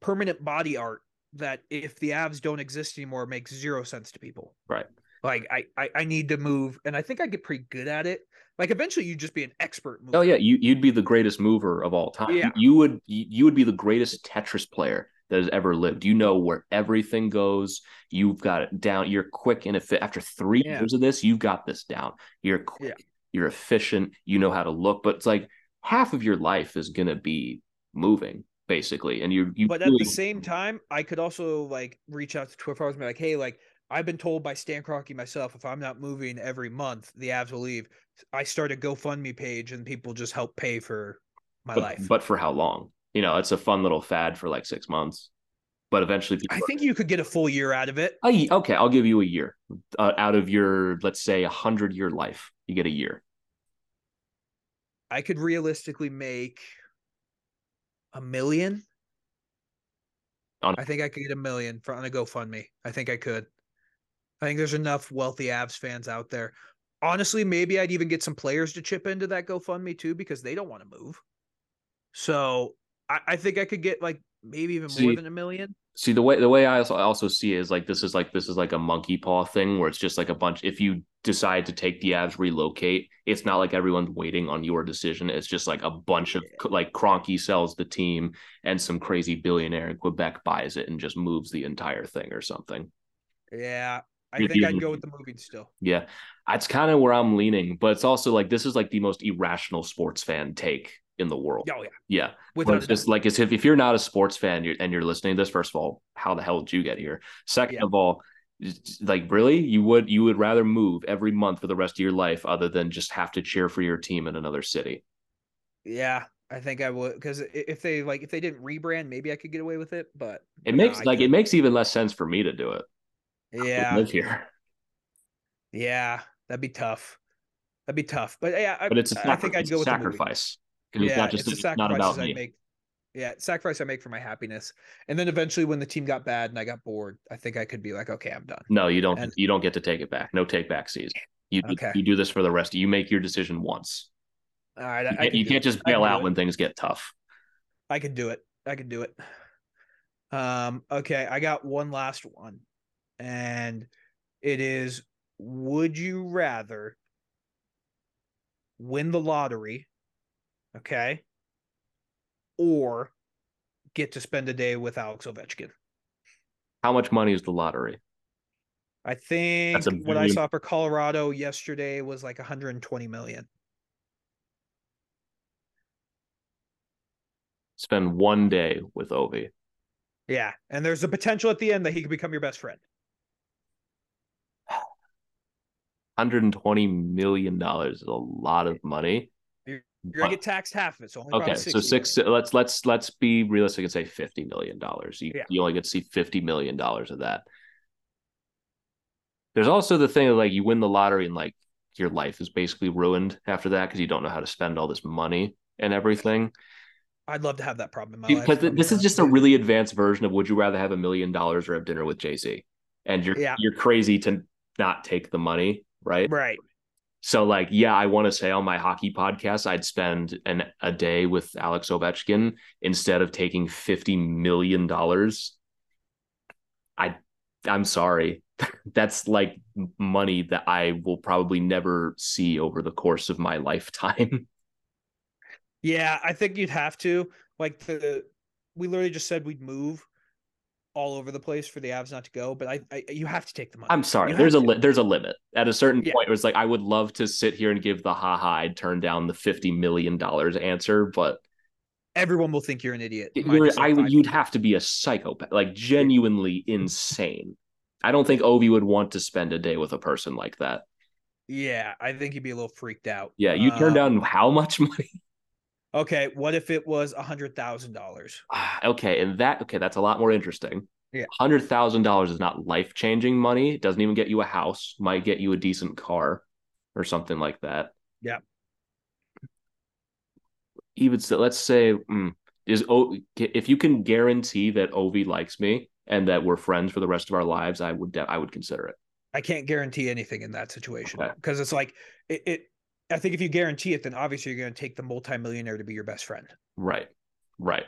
permanent body art that if the Avs don't exist anymore, makes zero sense to people. Right. Like I, I, I need to move, and I think I get pretty good at it. Like eventually, you'd just be an expert. Mover. Oh yeah, you you'd be the greatest mover of all time. Yeah. You would you you would be the greatest Tetris player that has ever lived. You know where everything goes. You've got it down. You're quick and efficient. After three Yeah. years of this, you've got this down. You're quick. Yeah. You're efficient. You know how to look. But it's like half of your life is gonna be moving basically, and you you. but at really- the same time, I could also like reach out to Twitter and be like, "Hey, like I've been told by Stan Kroenke myself, if I'm not moving every month, the Avs will leave." I start a GoFundMe page, and people just help pay for my but, life. but for how long? You know, it's a fun little fad for like six months, but eventually people. I think you could get a full year out of it. Ye- okay, I'll give you a year uh, out of your, let's say, a hundred year life. You get a year. I could realistically make a million. On- I think I could get a million for on a GoFundMe. I think I could. I think there's enough wealthy Avs fans out there. Honestly, maybe I'd even get some players to chip into that GoFundMe too because they don't want to move. So I, I think I could get like maybe even more than a million. See the way the way I also I also see it is like this is like this is like a monkey paw thing where it's just like a bunch. If you decide to take the Avs relocate, it's not like everyone's waiting on your decision. It's just like a bunch of like Kroenke sells the team and some crazy billionaire in Quebec buys it and just moves the entire thing or something. Yeah. I think I'd go with the moving still. Yeah, that's kind of where I'm leaning, but it's also like this is like the most irrational sports fan take in the world. Oh yeah, Yeah. without But it's just like as if if you're not a sports fan you're, and you're listening to this, first of all, how the hell did you get here? Second Yeah. of all, like really, you would you would rather move every month for the rest of your life other than just have to cheer for your team in another city. yeah. I think I would because if they like if they didn't rebrand, maybe I could get away with it. But It makes I like it makes even less sense for me to do it. I yeah, live here. yeah, that'd be tough. That'd be tough. But yeah, I, But it's a, I sacri- think I'd go a with sacrifice. movie. sacrifice. 'Cause it's Yeah, not just it's it's not about I me. make. Yeah, sacrifice I make for my happiness. And then eventually, when the team got bad and I got bored, I think I could be like, okay, I'm done. No, you don't. And- you don't get to take it back. No take back season. You do- Okay. you do this for the rest. You make your decision once. All right, You I, I can't, you can't it. just I can bail out when things get tough. I can do it. I can do it. Um, okay, I got one last one. And it is would you rather win the lottery, okay, or get to spend a day with Alex Ovechkin? How much money is the lottery? I think what I saw for Colorado yesterday was like 120 million. Spend one day with Ovi. Yeah, and there's a potential at the end that he could become your best friend. 120 million dollars is a lot of money. You're gonna get taxed half of it, so okay, so 60 six. Let's let's let's be realistic and say 50 million dollars. You Yeah. you only get to see 50 million dollars of that. There's also the thing of like you win the lottery and like your life is basically ruined after that because you don't know how to spend all this money and everything. I'd love to have that problem in my life. Because this is just a honest with you. really advanced version of would you rather have a million dollars or have dinner with Jay Z? And you're Yeah. you're crazy to not take the money, right? right. So like, yeah, I want to say on my hockey podcast, I'd spend an a day with Alex Ovechkin instead of taking fifty million dollars. I, I'm sorry, that's like money that I will probably never see over the course of my lifetime. Yeah, I think you'd have to. Like the we literally just said we'd move all over the place for the Avs not to go, but I, I you have to take the money. I'm sorry, You there's a li- there's a limit. At a certain Yeah. point, it was like I would love to sit here and give the ha I'd turn down the fifty million dollars answer, but Everyone will think you're an idiot. You're, I you'd have to be a psychopath, like genuinely insane. I don't think Ovi would want to spend a day with a person like that. Yeah, I think he'd be a little freaked out. Yeah, you turn Um, down how much money? Okay, what if it was a hundred thousand dollars? Ah, okay, and that okay, that's a lot more interesting. Yeah. hundred thousand dollars is not life changing money. It doesn't even get you a house. Might get you a decent car or something like that. Yeah. Even so, let's say mm, is o if you can guarantee that Ovi likes me and that we're friends for the rest of our lives, I would I would consider it. I can't guarantee anything in that situation Okay. because it's like it, it. I think if you guarantee it, then obviously you're going to take the multimillionaire to be your best friend. Right. Right.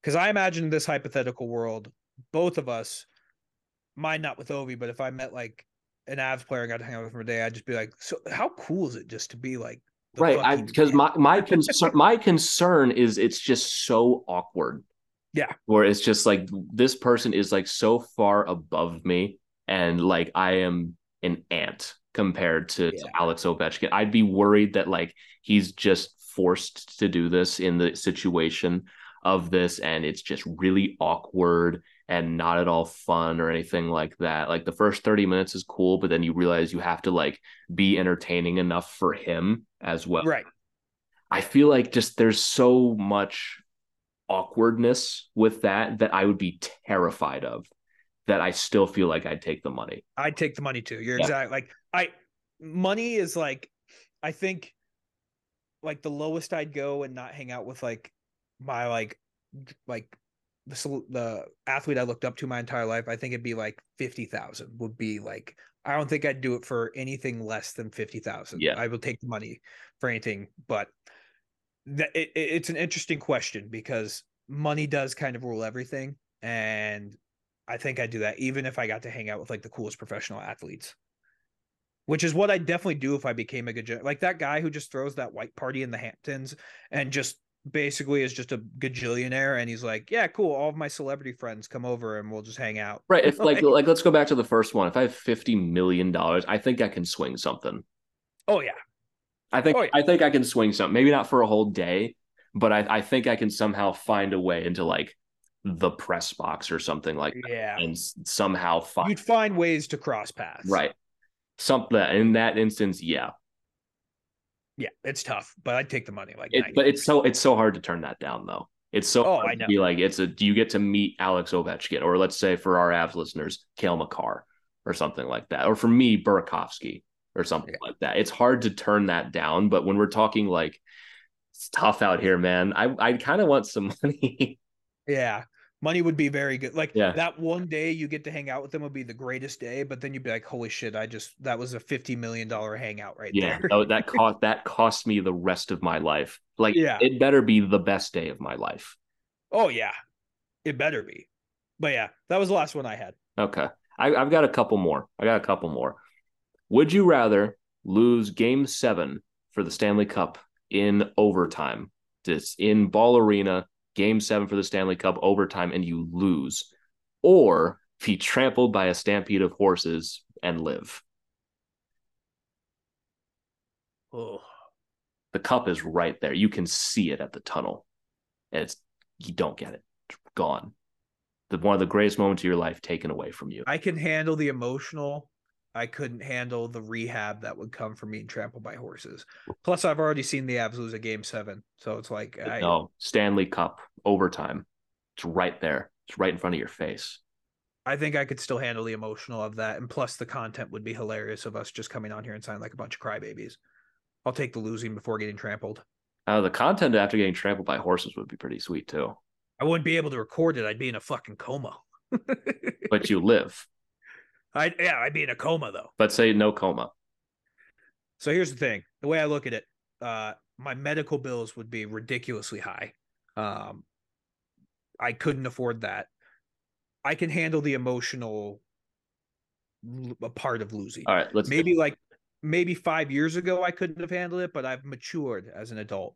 Because I imagine in this hypothetical world, both of us, mine not with Ovi, but if I met like an Avs player and got to hang out with him for a day, I'd just be like, so how cool is it just to be like, right. Because my my concern my concern is it's just so awkward. Yeah. Where it's just like this person is like so far above me and like I am an ant compared to, to Alex Ovechkin. I'd be worried that like he's just forced to do this in the situation of this and it's just really awkward and not at all fun or anything like that. Like the first 30 minutes is cool, but then you realize you have to like be entertaining enough for him as well. right. I feel like just there's so much awkwardness with that that I would be terrified of that I still feel like I'd take the money. I'd take the money too. You're Yeah. exact. Like I, money is like, I think, like the lowest I'd go and not hang out with like my like, like the the athlete I looked up to my entire life. I think it'd be like fifty thousand would be like. I don't think I'd do it for anything less than fifty thousand. Yeah. I will take the money for anything, but that it- it's an interesting question because money does kind of rule everything, and I think I'd do that even if I got to hang out with like the coolest professional athletes. Which is what I'd definitely do if I became a good like that guy who just throws that white party in the Hamptons and just basically is just a gajillionaire and he's like, Yeah, cool. All of my celebrity friends come over and we'll just hang out. Right. If like Like- let's go back to the first one. If I have 50 million dollars, I think I can swing something. Oh yeah. I think Oh, yeah. I think I can swing something. Maybe not for a whole day, but I, I think I can somehow find a way into like the press box or something like that Yeah. and somehow find You'd find ways to cross paths. right. Something in that instance, yeah. Yeah, it's tough, but I'd take the money. Like, It, but it's so it's so hard to turn that down though. It's so Oh, hard I to know. be like it's a do you get to meet Alex Ovechkin or let's say for our Avs listeners, Cale Makar or something like that. Or for me, Burakovsky or something like that. It's hard to turn that down, but when we're talking like it's tough out here, man. I I kind of want some money. Yeah, money would be very good. Like Yeah. that one day you get to hang out with them would be the greatest day, but then you'd be like, holy shit, I just that was a fifty million dollar hangout right yeah, there. that, that cost that cost me the rest of my life. Like Yeah. it better be the best day of my life. oh yeah, it better be. But yeah, that was the last one I had. Okay. I, I've got a couple more. I got a couple more. Would you rather lose game seven for the Stanley Cup in overtime? This in Ball Arena, game seven for the Stanley Cup overtime, and you lose, or be trampled by a stampede of horses and live. Oh, The cup is right there. You can see it at the tunnel. And it's you don't get it. It's gone. The one of the greatest moments of your life taken away from you. I can handle the emotional. I couldn't handle the rehab that would come from being trampled by horses. Plus, I've already seen the Avs lose a game seven, so it's like I, no, Stanley Cup overtime. It's right there. It's right in front of your face. I think I could still handle the emotional of that, and plus the content would be hilarious of us just coming on here and sounding like a bunch of crybabies. I'll take the losing before getting trampled. Uh, the content after getting trampled by horses would be pretty sweet too. I wouldn't be able to record it. I'd be in a fucking coma. But you live. I yeah, I'd be in a coma though. Let's say no coma. So here's the thing: the way I look at it, uh, my medical bills would be ridiculously high. Um, I couldn't afford that. I can handle the emotional part of losing. All right, let's maybe like maybe five years ago I couldn't have handled it, but I've matured as an adult.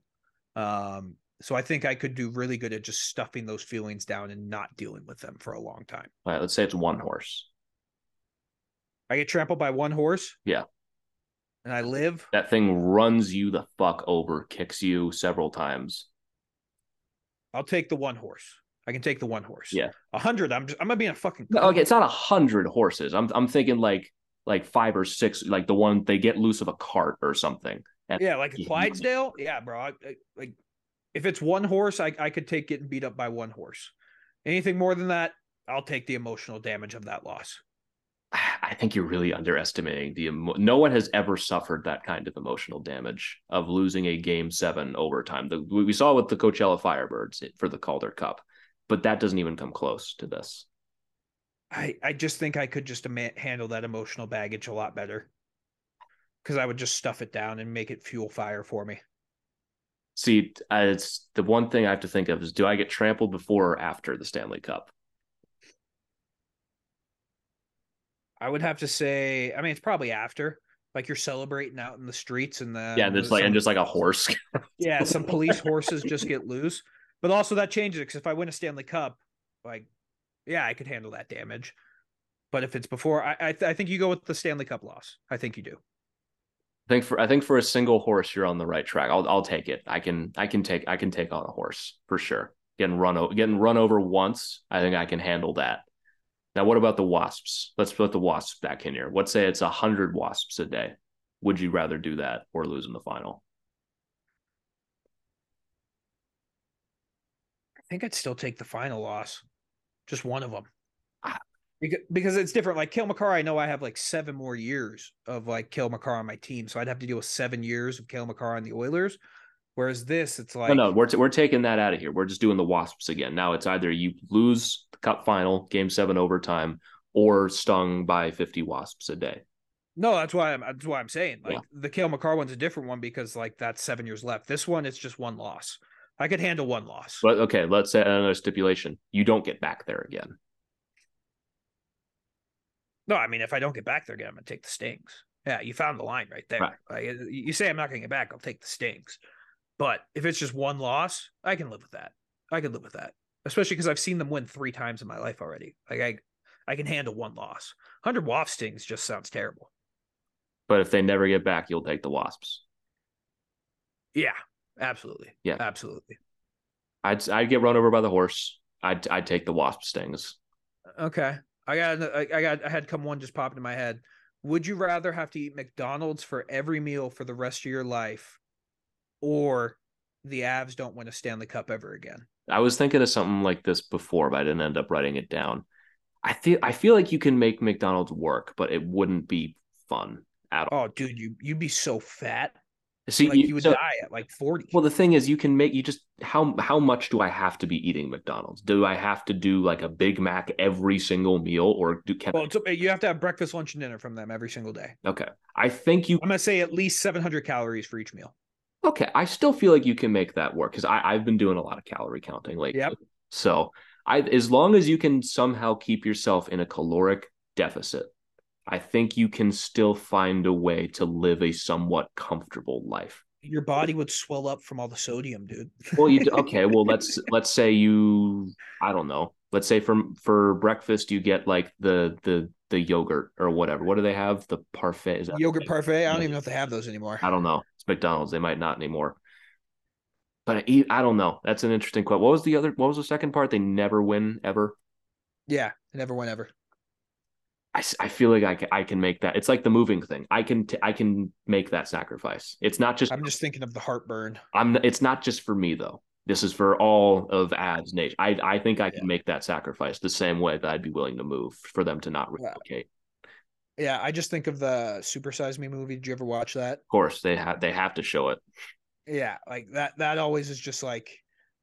Um, so I think I could do really good at just stuffing those feelings down and not dealing with them for a long time. All right, let's say it's one horse. I get trampled by one horse. Yeah. And I live. That thing runs you the fuck over, kicks you several times. I'll take the one horse. I can take the one horse. Yeah. A hundred. I'm just I'm gonna be in a fucking No, okay, it's not a hundred horses. I'm I'm thinking like like five or six, like the one they get loose of a cart or something. And Yeah, like a. Clydesdale. Yeah, bro. I, I, like if it's one horse, I, I could take getting beat up by one horse. Anything more than that, I'll take the emotional damage of that loss. I think you're really underestimating the. Emo- no one has ever suffered that kind of emotional damage of losing a game seven overtime. The, we saw with the Coachella Firebirds for the Calder Cup, but that doesn't even come close to this. I, I just think I could just handle that emotional baggage a lot better because I would just stuff it down and make it fuel fire for me. See, it's the one thing I have to think of is: do I get trampled before or after the Stanley Cup? I would have to say, I mean, it's probably after, like you're celebrating out in the streets and then yeah, and it's like some- and just like a horse. yeah, some police horses just get loose. But also that changes it because if I win a Stanley Cup, like, yeah, I could handle that damage. But if it's before, I I, th- I think you go with the Stanley Cup loss. I think you do. I think for I think for a single horse, you're on the right track. I'll I'll take it. I can I can take I can take on a horse for sure. Getting run over getting run over once, I think I can handle that. Now, what about the wasps? Let's put the wasps back in here. Let's say it's a hundred wasps a day. Would you rather do that or lose in the final? I think I'd still take the final loss, just one of them. Ah. Because, because it's different. Like Cale Makar, I know I have like seven more years of like Cale Makar on my team, so I'd have to deal with seven years of Cale Makar on the Oilers. Whereas this, it's like no, no, we're t- we're taking that out of here. We're just doing the wasps again. Now it's either you lose the cup final, game seven overtime, or stung by fifty wasps a day. No, that's why I'm that's why I'm saying like Yeah. the Cale Makar one's a different one because like that's seven years left. This one it's just one loss. I could handle one loss. But okay, let's say another stipulation: you don't get back there again. no, I mean if I don't get back there again, I'm gonna take the stings. Yeah, you found the line right there. Right. Like, you you say I'm not gonna get back, I'll take the stings. But if it's just one loss, I can live with that. I can live with that, especially because I've seen them win three times in my life already. Like I, I can handle one loss. Hundred Wasp stings just sounds terrible. But if they never get back, you'll take the wasps. Yeah, absolutely. Yeah. absolutely. I'd I'd get run over by the horse. I'd I'd take the wasp stings. Okay, I got I I got I had come one just popped in my head. Would you rather have to eat McDonald's for every meal for the rest of your life, or the Avs don't win a Stanley Cup ever again? I was thinking of something like this before, but I didn't end up writing it down. I feel I feel like you can make McDonald's work, but it wouldn't be fun at all. Oh, dude, you you'd be so fat, See, like you would so- die at like forty. Well, the thing is, you can make you just how how much do I have to be eating McDonald's? Do I have to do like a Big Mac every single meal, or do can Well, it's, you have to have breakfast, lunch, and dinner from them every single day. okay? I think you I'm gonna say at least 700 calories for each meal. Okay. I still feel like you can make that work because I've been doing a lot of calorie counting lately. Yep. So I as long as you can somehow keep yourself in a caloric deficit, I think you can still find a way to live a somewhat comfortable life. Your body would swell up from all the sodium, dude. Well, you okay? Well, let's let's say you I don't know. Let's say for for breakfast you get like the the the yogurt or whatever. What do they have? The parfait is that Yogurt parfait. I don't even know if they have those anymore. I don't know. It's McDonald's. They might not anymore. But I, eat- I don't know. That's an interesting question. What was the other? What was the second part? They never win ever. Yeah, never went ever. I, I feel like I can, I can make that. It's like the moving thing. I can t- I can make that sacrifice. It's not just I'm just thinking of the heartburn. I'm it's not just for me though. This is for all of Avs nation. I I think I can Yeah. make that sacrifice the same way that I'd be willing to move for them to not replicate. Yeah, I just think of the Super Size Me movie. Did you ever watch that? Of course, they have they have to show it. Yeah, like that. That always is just like.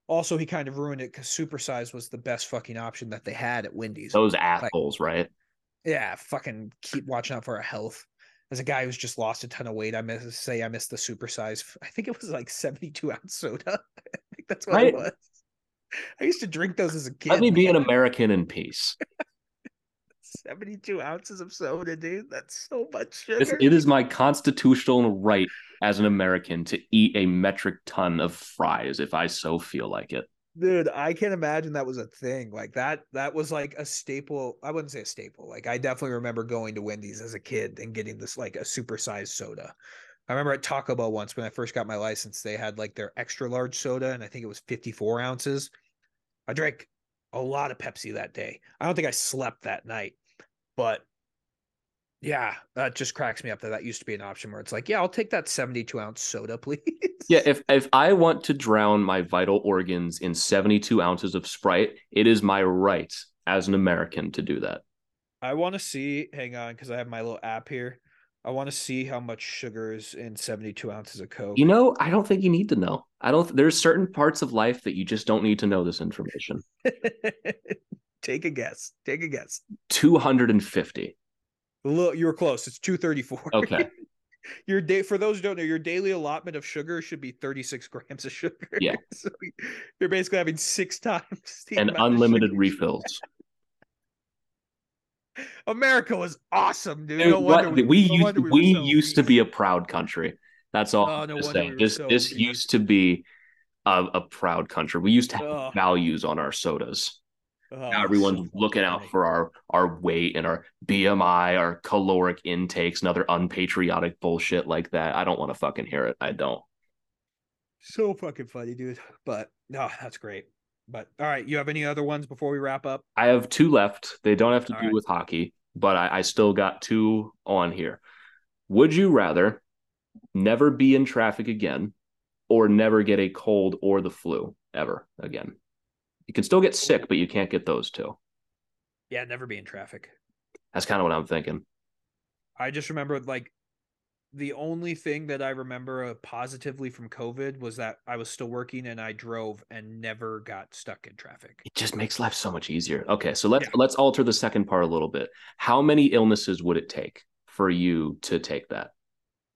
Also, he kind of ruined it because Super Size was the best fucking option that they had at Wendy's. Those assholes, right? yeah, fucking keep watching out for our health. As a guy who's just lost a ton of weight, I miss say I missed the Super Size. I think it was like 72 ounce soda. I that's what Right. it was. I used to drink those as a kid. Let me be an. American in peace. 72 ounces of soda, dude. That's so much It's, it is my constitutional right as an American to eat a metric ton of fries if I so feel like it. Dude, I can't imagine that was a thing. Like that, that was like a staple. I wouldn't say a staple. Like I definitely remember going to Wendy's as a kid and getting this like a supersized soda. I remember at Taco Bell once when I first got my license, they had like their extra large soda, and I think it was 54 ounces. I drank a lot of Pepsi that day. I don't think I slept that night, but yeah, that just cracks me up that that used to be an option where it's like, yeah, I'll take that 72 ounce soda, please. Yeah, if if I want to drown my vital organs in 72 ounces of Sprite, it is my right as an American to do that. I want to see. Hang on, because I have my little app here. I want to see how much sugar is in 72 ounces of Coke. You know, I don't think you need to know. I don't there's certain parts of life that you just don't need to know this information. Take a guess. Take a guess. 250. Look, you were close. It's 234. Okay. your day for those who don't know, your daily allotment of sugar should be 36 grams of sugar. Yeah. so you're basically having six times the And unlimited refills. America was awesome, dude. No what- we, we used we, we so used to be a proud country. That's all. Oh, I'm no wonder saying. we This so this used to be a, a proud country. We used to have Ugh. values on our sodas. Oh, now everyone's so looking out for our our weight and our BMI, our caloric intakes, and other unpatriotic bullshit like that. I don't want to fucking hear it. I don't. So fucking funny, dude. But no, that's great. But all right, you have any other ones before we wrap up? I have two left. They don't have to All do right. with hockey, but I, I still got two on here. Would you rather never be in traffic again or never get a cold or the flu ever again? You can still get sick, but you can't get those two. Yeah, never be in traffic. That's kind of what I'm thinking. I just remember like the only thing that I remember uh, positively from COVID was that I was still working and I drove and never got stuck in traffic. It just makes life so much easier. Okay, so let's Yeah. let's alter the second part a little bit. How many illnesses would it take for you to take that?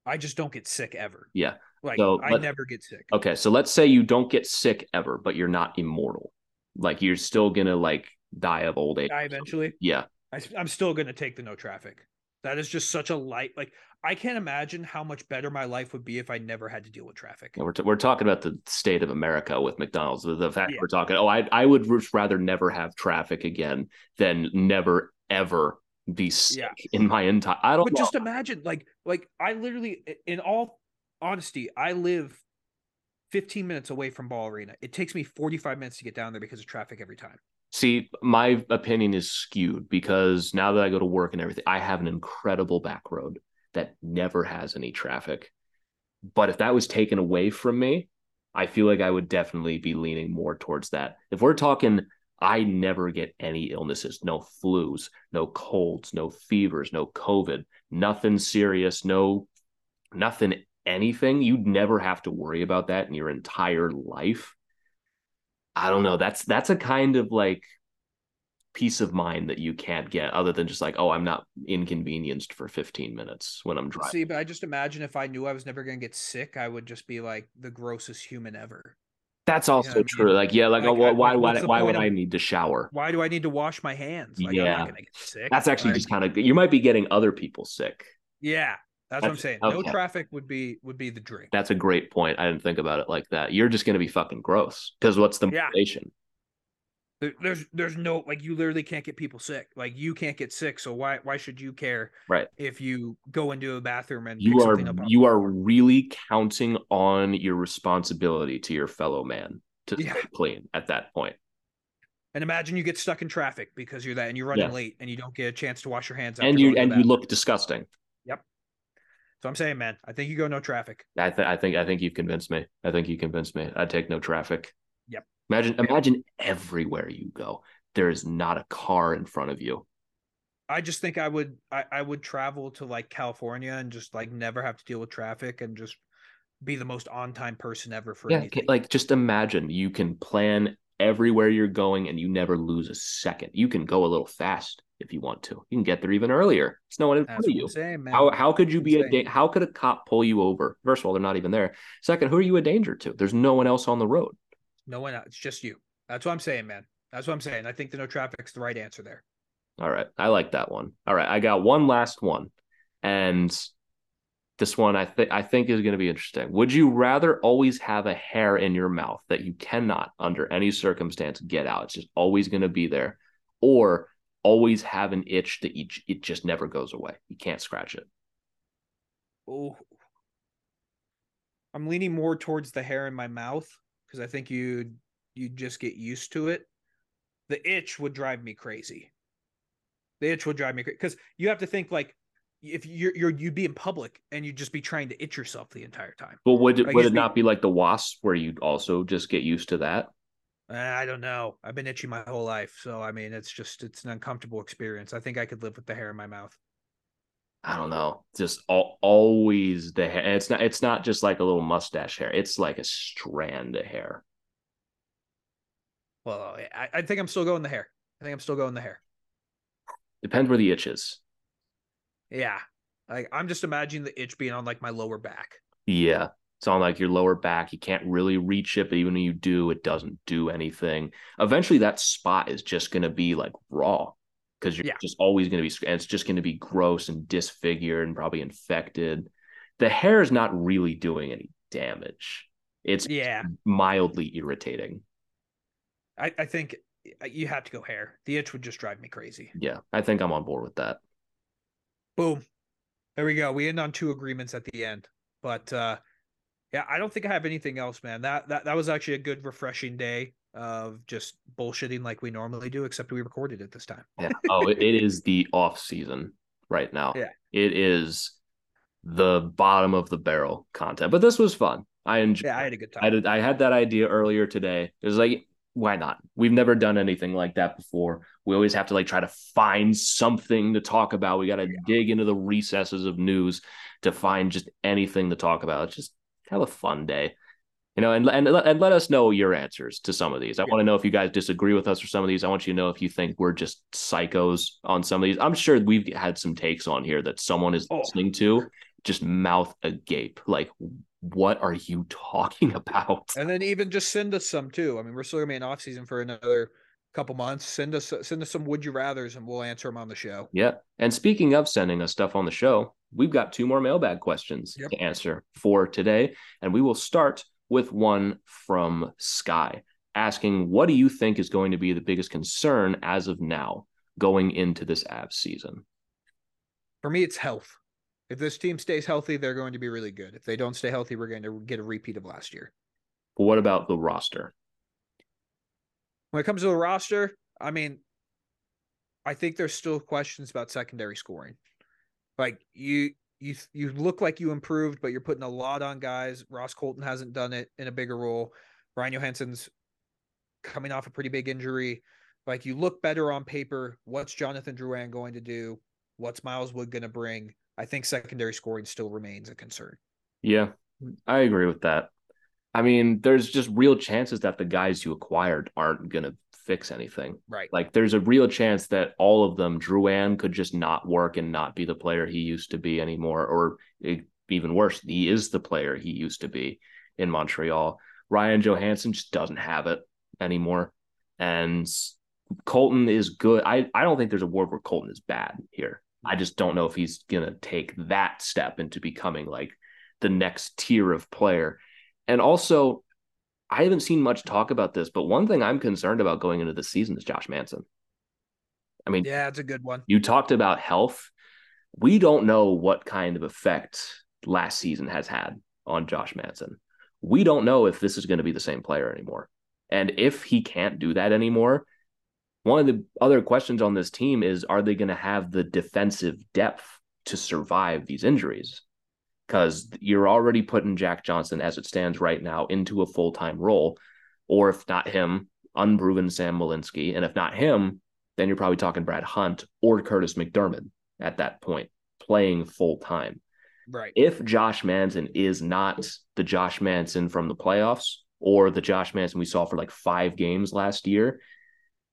I just don't get sick ever. Yeah. Like So, I let- never get sick. Okay, so let's say you don't get sick ever, but you're not immortal. Like you're still gonna like die of old age. Die eventually. Yeah. I, I'm still going to take the no traffic. That is just such a light. Like I can't imagine how much better my life would be if I never had to deal with traffic. Yeah, We're, t- we're talking about the state of America with McDonald's. The, fact Yeah. we're talking, oh, I I would rather never have traffic again than never ever be sick Yeah. in my entire. I don't But know. just imagine, like, like I literally, in all honesty, I live 15 minutes away from Ball Arena. It takes me 45 minutes to get down there because of traffic every time. See, my opinion is skewed because now that I go to work and everything, I have an incredible back road that never has any traffic. But if that was taken away from me, I feel like I would definitely be leaning more towards that. If we're talking, I never get any illnesses, no flus, no colds, no fevers, no COVID, nothing serious, no nothing anything. You'd never have to worry about that in your entire life. I don't know. That's that's a kind of like peace of mind that you can't get other than just like, oh, I'm not inconvenienced for 15 minutes when I'm driving. See, but I just imagine if I knew I was never going to get sick, I would just be like the grossest human ever. That's also You know what I true. mean? Like, yeah, like, Like, oh, why, why, why would point I need to shower? Why do I need to wash my hands? Like, I'm Yeah. not going to get sick. That's actually Like, just kind of, you might be getting other people sick. yeah. That's, what I'm saying. No traffic would be would be the drink. That's a great point. I didn't think about it like that. You're just going to be fucking gross because what's the Yeah. motivation? There- There's there's no like you literally can't get people sick. Like you can't get sick, so why why should you care Right. if you go into a bathroom and You are something up? off you are really counting on your responsibility to your fellow man to Yeah. stay clean at that point. And imagine you get stuck in traffic because you're that and you're running Yeah. late and you don't get a chance to wash your hands. And you and you look disgusting. So I'm saying, man, I think you go no traffic. I, th- I think I think you've convinced me. I think you convinced me. I'd take no traffic. Yep. Imagine imagine everywhere you go, there is not a car in front of you. I just think I would I, I would travel to like California and just like never have to deal with traffic and just be the most on time person ever for Yeah, anything. like just imagine you can plan everywhere you're going and you never lose a second. You can go a little fast if you want to. You can get there even earlier. It's no one in front of you. Saying. How how could you be a da- how could a cop pull you over? First of all, they're not even there. Second, who are you a danger to? There's no one else on the road. no one else. It's just you. That's what I'm saying, man. That's what I'm saying. I think the no traffic's the right answer there. All right, I like that one. All right, I got one last one, and this one I think I think is going to be interesting. Would you rather always have a hair in your mouth that you cannot, under any circumstance, get out? It's just always going to be there, or always have an itch that it just never goes away. You can't scratch it. Oh, I'm leaning more towards the hair in my mouth because I think you you just get used to it. The itch would drive me crazy. The itch would drive me crazy because you have to think like if you're you're you'd be in public and you'd just be trying to itch yourself the entire time. But would it would it not be like the wasp where you'd also just get used to that? Uh, I don't know. I've been itchy my whole life, so I mean, it's just it's an uncomfortable experience. I think I could live with the hair in my mouth. I don't know. Just all, always the hair. It's not. It's not just like a little mustache hair. It's like a strand of hair. Well, I, I think I'm still going the hair. I think I'm still going the hair. Depends where the itch is. Yeah, like I'm just imagining the itch being on like my lower back. Yeah. It's on like your lower back. You can't really reach it, but even when you do, it doesn't do anything. Eventually, that spot is just going to be like raw because you're Yeah. just always going to be, and it's just going to be gross and disfigured and probably infected. The hair is not really doing any damage. It's Yeah, mildly irritating. I, I think you have to go hair. The itch would just drive me crazy. Yeah. I think I'm on board with that. Boom. There we go. We end on two agreements at the end. But uh yeah, I don't think I have anything else, man. That that that was actually a good refreshing day of just bullshitting like we normally do, except we recorded it this time. Yeah. Oh, it, is the off season right now. Yeah. It is the bottom of the barrel content, but this was fun. I enjoyed. Yeah, I had a good time. I did. I had that idea earlier today. It was like, why not? We've never done anything like that before. We always have to like try to find something to talk about. We got to dig into the recesses of news to find just anything to talk about. It's just have a fun day, you know. And and and let us know your answers to some of these. I Yeah. want to know if you guys disagree with us for some of these. I want you to know if you think we're just psychos on some of these. I'm sure we've had some takes on here that someone is Oh. listening to, just mouth agape, like what are you talking about? And then even just send us some too. I mean, we're still gonna be in off season for another couple months. Send us send us some would you rather's and we'll answer them on the show. Yeah. And speaking of sending us stuff on the show, we've got two more mailbag questions Yep. to answer for today. And we will start with one from Sky asking, What do you think is going to be the biggest concern as of now going into this Avs season? For me, it's health. If this team stays healthy, they're going to be really good. If they don't stay healthy, we're going to get a repeat of last year. But what about the roster? When it comes to the roster, I mean, I think there's still questions about secondary scoring. Like you you you look like you improved, but you're putting a lot on guys. Ross Colton hasn't done it in a bigger role. Ryan Johansen's coming off a pretty big injury. Like you look better on paper. What's Jonathan Drouin going to do? What's Miles Wood going to bring? I think secondary scoring still remains a concern. Yeah, I agree with that. I mean, there's just real chances that the guys you acquired aren't going to fix anything. Right. Like there's a real chance that all of them, Drouin could just not work and not be the player he used to be anymore, or even worse, he is the player he used to be in Montreal. Ryan Johansen just doesn't have it anymore. And Colton is good. I, I don't think there's a word where Colton is bad here. I just don't know if he's going to take that step into becoming like the next tier of player. And also, I haven't seen much talk about this, but one thing I'm concerned about going into the season is Josh Manson. I mean, yeah, it's a good one. You talked about health. We don't know what kind of effect last season has had on Josh Manson. We don't know if this is going to be the same player anymore. And if he can't do that anymore, one of the other questions on this team is are they going to have the defensive depth to survive these injuries? because you're already putting Jack Johnson as it stands right now into a full time role. Or if not him, unproven Sam Malinski. And if not him, then you're probably talking Brad Hunt or Kurtis MacDermid at that point playing full time. Right. If Josh Manson is not the Josh Manson from the playoffs or the Josh Manson we saw for like five games last year,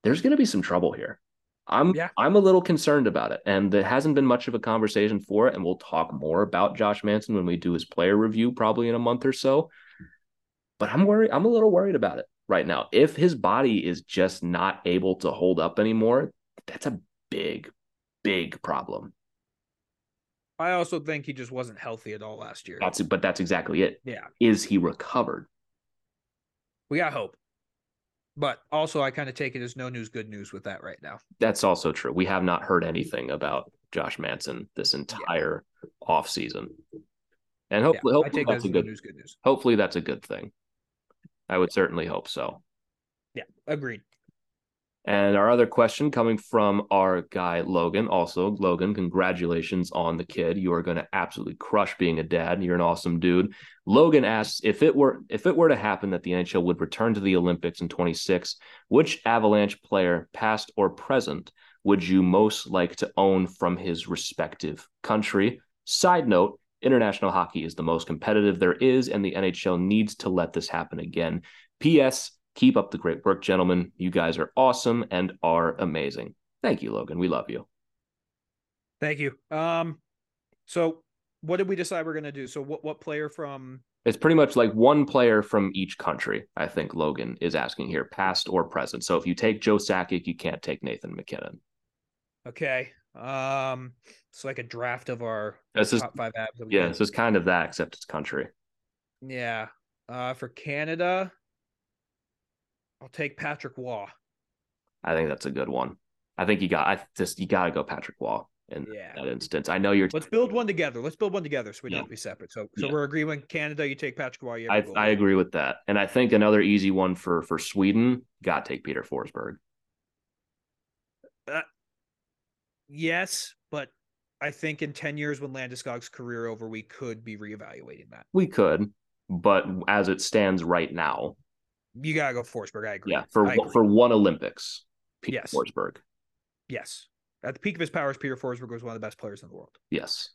there's going to be some trouble here. I'm yeah. I'm a little concerned about it, and there hasn't been much of a conversation for it. And we'll talk more about Josh Manson when we do his player review, probably in a month or so. But I'm worried. I'm a little worried about it right now. If his body is just not able to hold up anymore, that's a big, big problem. I also think he just wasn't healthy at all last year. That's but that's exactly it. Yeah. Is he recovered? We got hope. But also, I kind of take it as no news, good news with that right now. That's also true. We have not heard anything about Josh Manson this entire yeah. off season, and hopefully, yeah, hopefully that's a good news, good news. Hopefully, that's a good thing. I would certainly hope so. Yeah, agreed. And our other question coming from our guy Logan. Also, Logan, congratulations on the kid. You are going to absolutely crush being a dad. You're an awesome dude. Logan asks if it were if it were to happen that the NHL would return to the Olympics in 26, which Avalanche player, past or present, would you most like to own from his respective country? Side note, international hockey is the most competitive there is, and the NHL needs to let this happen again. P.S. Keep up the great work, gentlemen. You guys are awesome and are amazing. Thank you, Logan. We love you. Thank you. Um, so what did we decide we're gonna do? So what what player from it's pretty much like one player from each country, I think Logan is asking here, past or present. So if you take Joe Sakic, you can't take Nathan MacKinnon. Okay. Um it's like a draft of our this top is, five Avs. Yeah, this is kind of that, except it's country. Yeah. Uh for Canada, I'll take Patrick Roy. I think that's a good one. I think you got I just you got to go Patrick Roy in yeah. that instance. I know you're. Let's build one together. Let's build one together so we yeah. don't be separate. So so yeah. we're agreeing. Canada, you take Patrick Roy. I I agree with that, and I think another easy one for for Sweden. Got to take Peter Forsberg. Uh, yes, but I think in ten years when Landeskog's career over, we could be reevaluating that. We could, but as it stands right now, you gotta go Forsberg. I agree. Yeah, for agree. for one Olympics, Peter yes. Forsberg. Yes, at the peak of his powers, Peter Forsberg was one of the best players in the world. Yes,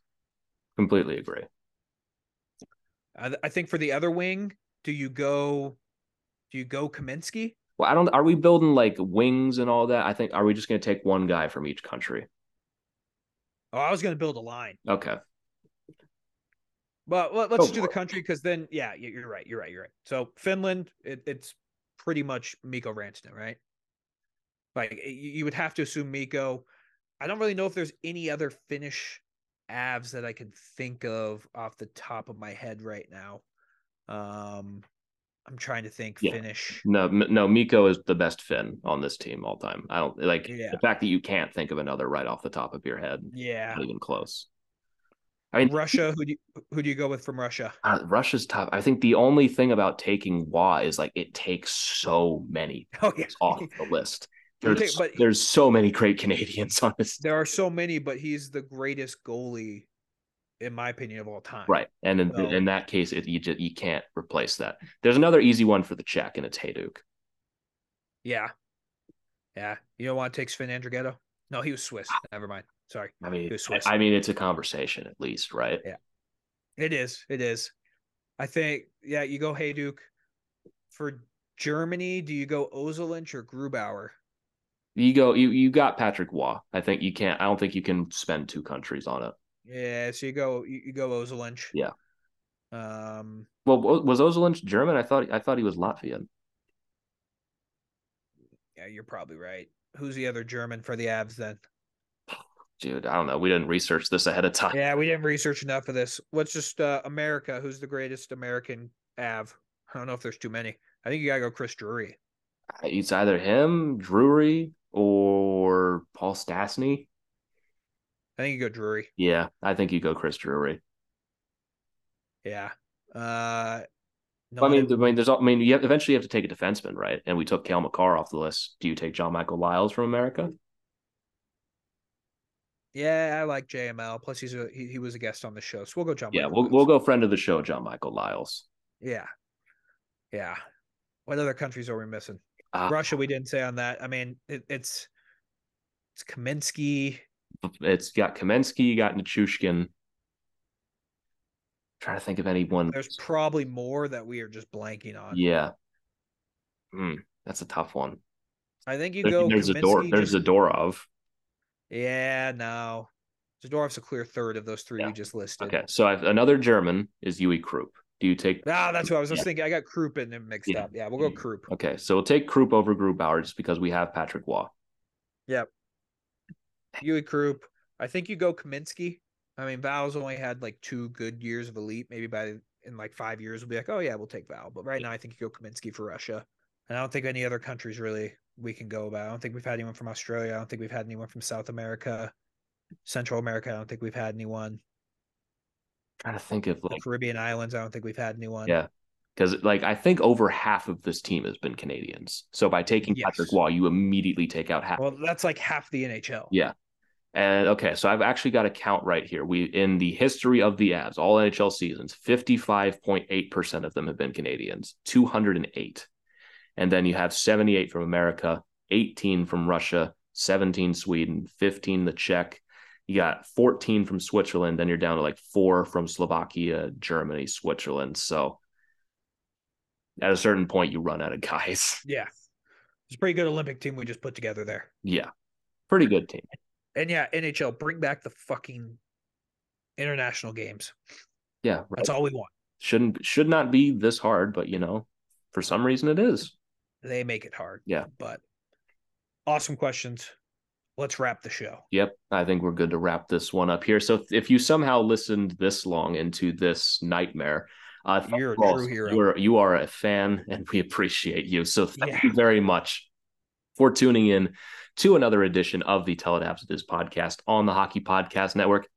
completely agree. I, I think for the other wing, do you go? Do you go Kamensky? Well, I don't. Are we building like wings and all that? I think. Are we just going to take one guy from each country? Oh, I was going to build a line. Okay. But well, let's do the country because then, yeah, you're right. You're right. You're right. So Finland, it, it's pretty much Mikko Rantanen, right? Like you would have to assume Mikko. I don't really know if there's any other Finnish Avs that I can think of off the top of my head right now. Um, I'm trying to think yeah. Finnish. No, no, Mikko is the best Finn on this team all time. I don't like yeah. the fact that you can't think of another right off the top of your head. Yeah, not even close. I mean, Russia. Who do you, who do you go with from Russia? uh, Russia's tough. I think the only thing about taking Roy is like it takes so many Oh yeah, off the list. There's, but- there's so many great Canadians on this. there are so many, but he's the greatest goalie, in my opinion, of all time. Right. And in, So- in that case, it, you just you can't replace that. There's another easy one for the Czech, and it's Hejduk. Yeah. Yeah. You don't want to take Sven Andrighetto? No, he was Swiss. Never mind. Sorry. I mean, I, mean, it's a conversation at least, right? Yeah, it is. It is. I think, yeah, you go Hejduk For Germany, do you go Ozolinsh or Grubauer? You go, you you got Patrick Roy. I think you can't. I don't think you can spend two countries on it. Yeah, so you go you, you go Ozolinsh. Yeah. Um Well, was Ozolinsh German? I thought I thought he was Latvian. yeah, you're probably right. Who's the other German for the Avs then? Dude, I don't know. We didn't research this ahead of time. Yeah, we didn't research enough of this. What's just uh America? Who's the greatest American Av? I don't know if there's too many. I think you gotta go Chris Drury. It's either him, Drury, or Paul Stastny. I think you go Drury. Yeah, I think you go Chris Drury. Yeah. Uh no I mean, I mean, there's, I mean, you have, eventually you have to take a defenseman, right? And we took Cale Makar off the list. Do you take John Michael Liles from America? Yeah, I like JML. Plus, he's a he, he was a guest on the show, so we'll go John. Yeah, Michael we'll Liles. we'll go friend of the show, John Michael Liles. Yeah, yeah. What other countries are we missing? Uh, Russia, we didn't say on that. I mean, it, it's it's Kamensky. It's got Kamensky, you got Nichushkin. Trying to think of anyone. There's probably more that we are just blanking on. Yeah. Hmm, that's a tough one. I think you There- go. there's Kamensky door. there's just- Zadorov. Yeah, no. Zadorov's a clear third of those three Yeah. we just listed. Okay, so I've, another German is Uwe Krupp. Do you take? Ah, that's what I was just Yeah. thinking. I got Krupp and them mixed Yeah. up. Yeah, we'll go Yeah. Krupp. Okay, so we'll take Krupp over Grubauer just because we have Patrick Roy. Yep. Uwe Krupp. I think you go Kamensky. I mean, Val's only had like two good years of elite. Maybe by in like five years, we'll be like, oh yeah, we'll take Val. But right now, I think you go Kamensky for Russia. And I don't think any other countries really we can go about. I don't think we've had anyone from Australia. I don't think we've had anyone from South America, Central America. I don't think we've had anyone. i trying to think of The like Caribbean islands. I don't think we've had anyone. Yeah. because like I think over half of this team has been Canadians. So by taking Patrick Roy, you immediately take out half. Well, that's like half the NHL. Yeah. And okay, so I've actually got a count right here. We in the history of the Avs, all NHL seasons, 55.8% of them have been Canadians, 208. And then you have 78 from America, 18 from Russia, 17 Sweden, 15 the Czech. You got 14 from Switzerland, then you're down to like four from Slovakia, Germany, Switzerland. So at a certain point, you run out of guys. Yeah. It's a pretty good Olympic team we just put together there. Yeah. Pretty good team. And yeah, NHL, bring back the fucking international games. Yeah. Right. That's all we want. shouldn't should not be this hard, but you know, for some reason it is. They make it hard. Yeah. But awesome questions. Let's wrap the show. Yep, I think we're good to wrap this one up here. So if you somehow listened this long into this nightmare, uh, You're a true hero. You are you are a fan, and we appreciate you. So thank Yeah. you very much for tuning in to another edition of the Avs podcast on the Hockey Podcast Network.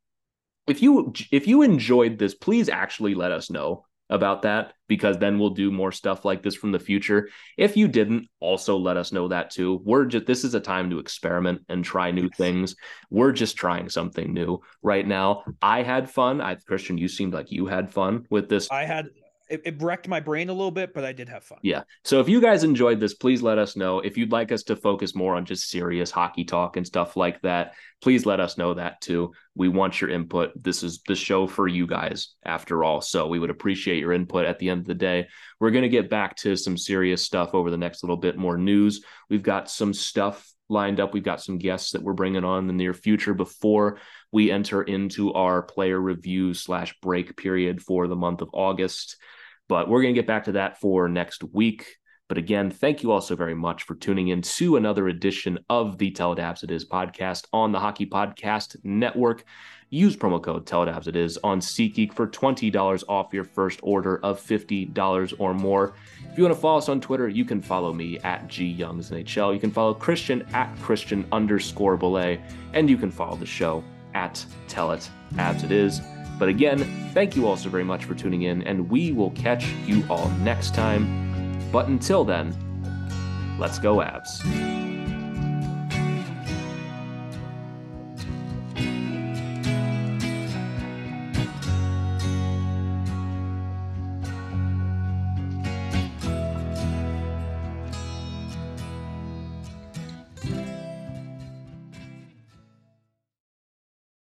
If you if you enjoyed this, please actually let us know about that because then we'll do more stuff like this from the future. If you didn't, also let us know that too. We're just this is a time to experiment and try new things. We're just trying something new right now. I had fun. I Christian, you seemed like you had fun with this I had it, it wrecked my brain a little bit, but I did have fun. yeah. So if you guys enjoyed this, please let us know. If you'd like us to focus more on just serious hockey talk and stuff like that, please let us know that too. We want your input. This is the show for you guys after all. So we would appreciate your input at the end of the day. We're going to get back to some serious stuff over the next little bit more news. We've got some stuff lined up. We've got some guests that we're bringing on in the near future before we enter into our player review slash break period for the month of August. But we're going to get back to that for next week. But again, thank you all so very much for tuning in to another edition of the Tell It Avs It Is podcast on the Hockey Podcast Network. Use promo code Tell It Avs It Is on SeatGeek for $20 off your first order of $50 or more. If you want to follow us on Twitter, you can follow me at GYoungsNHL. You can follow Christian at Christian underscore Bolle. And you can follow the show at Tell It Avs It Is. But again, thank you all so very much for tuning in, and we will catch you all next time. But until then, let's go, Avs.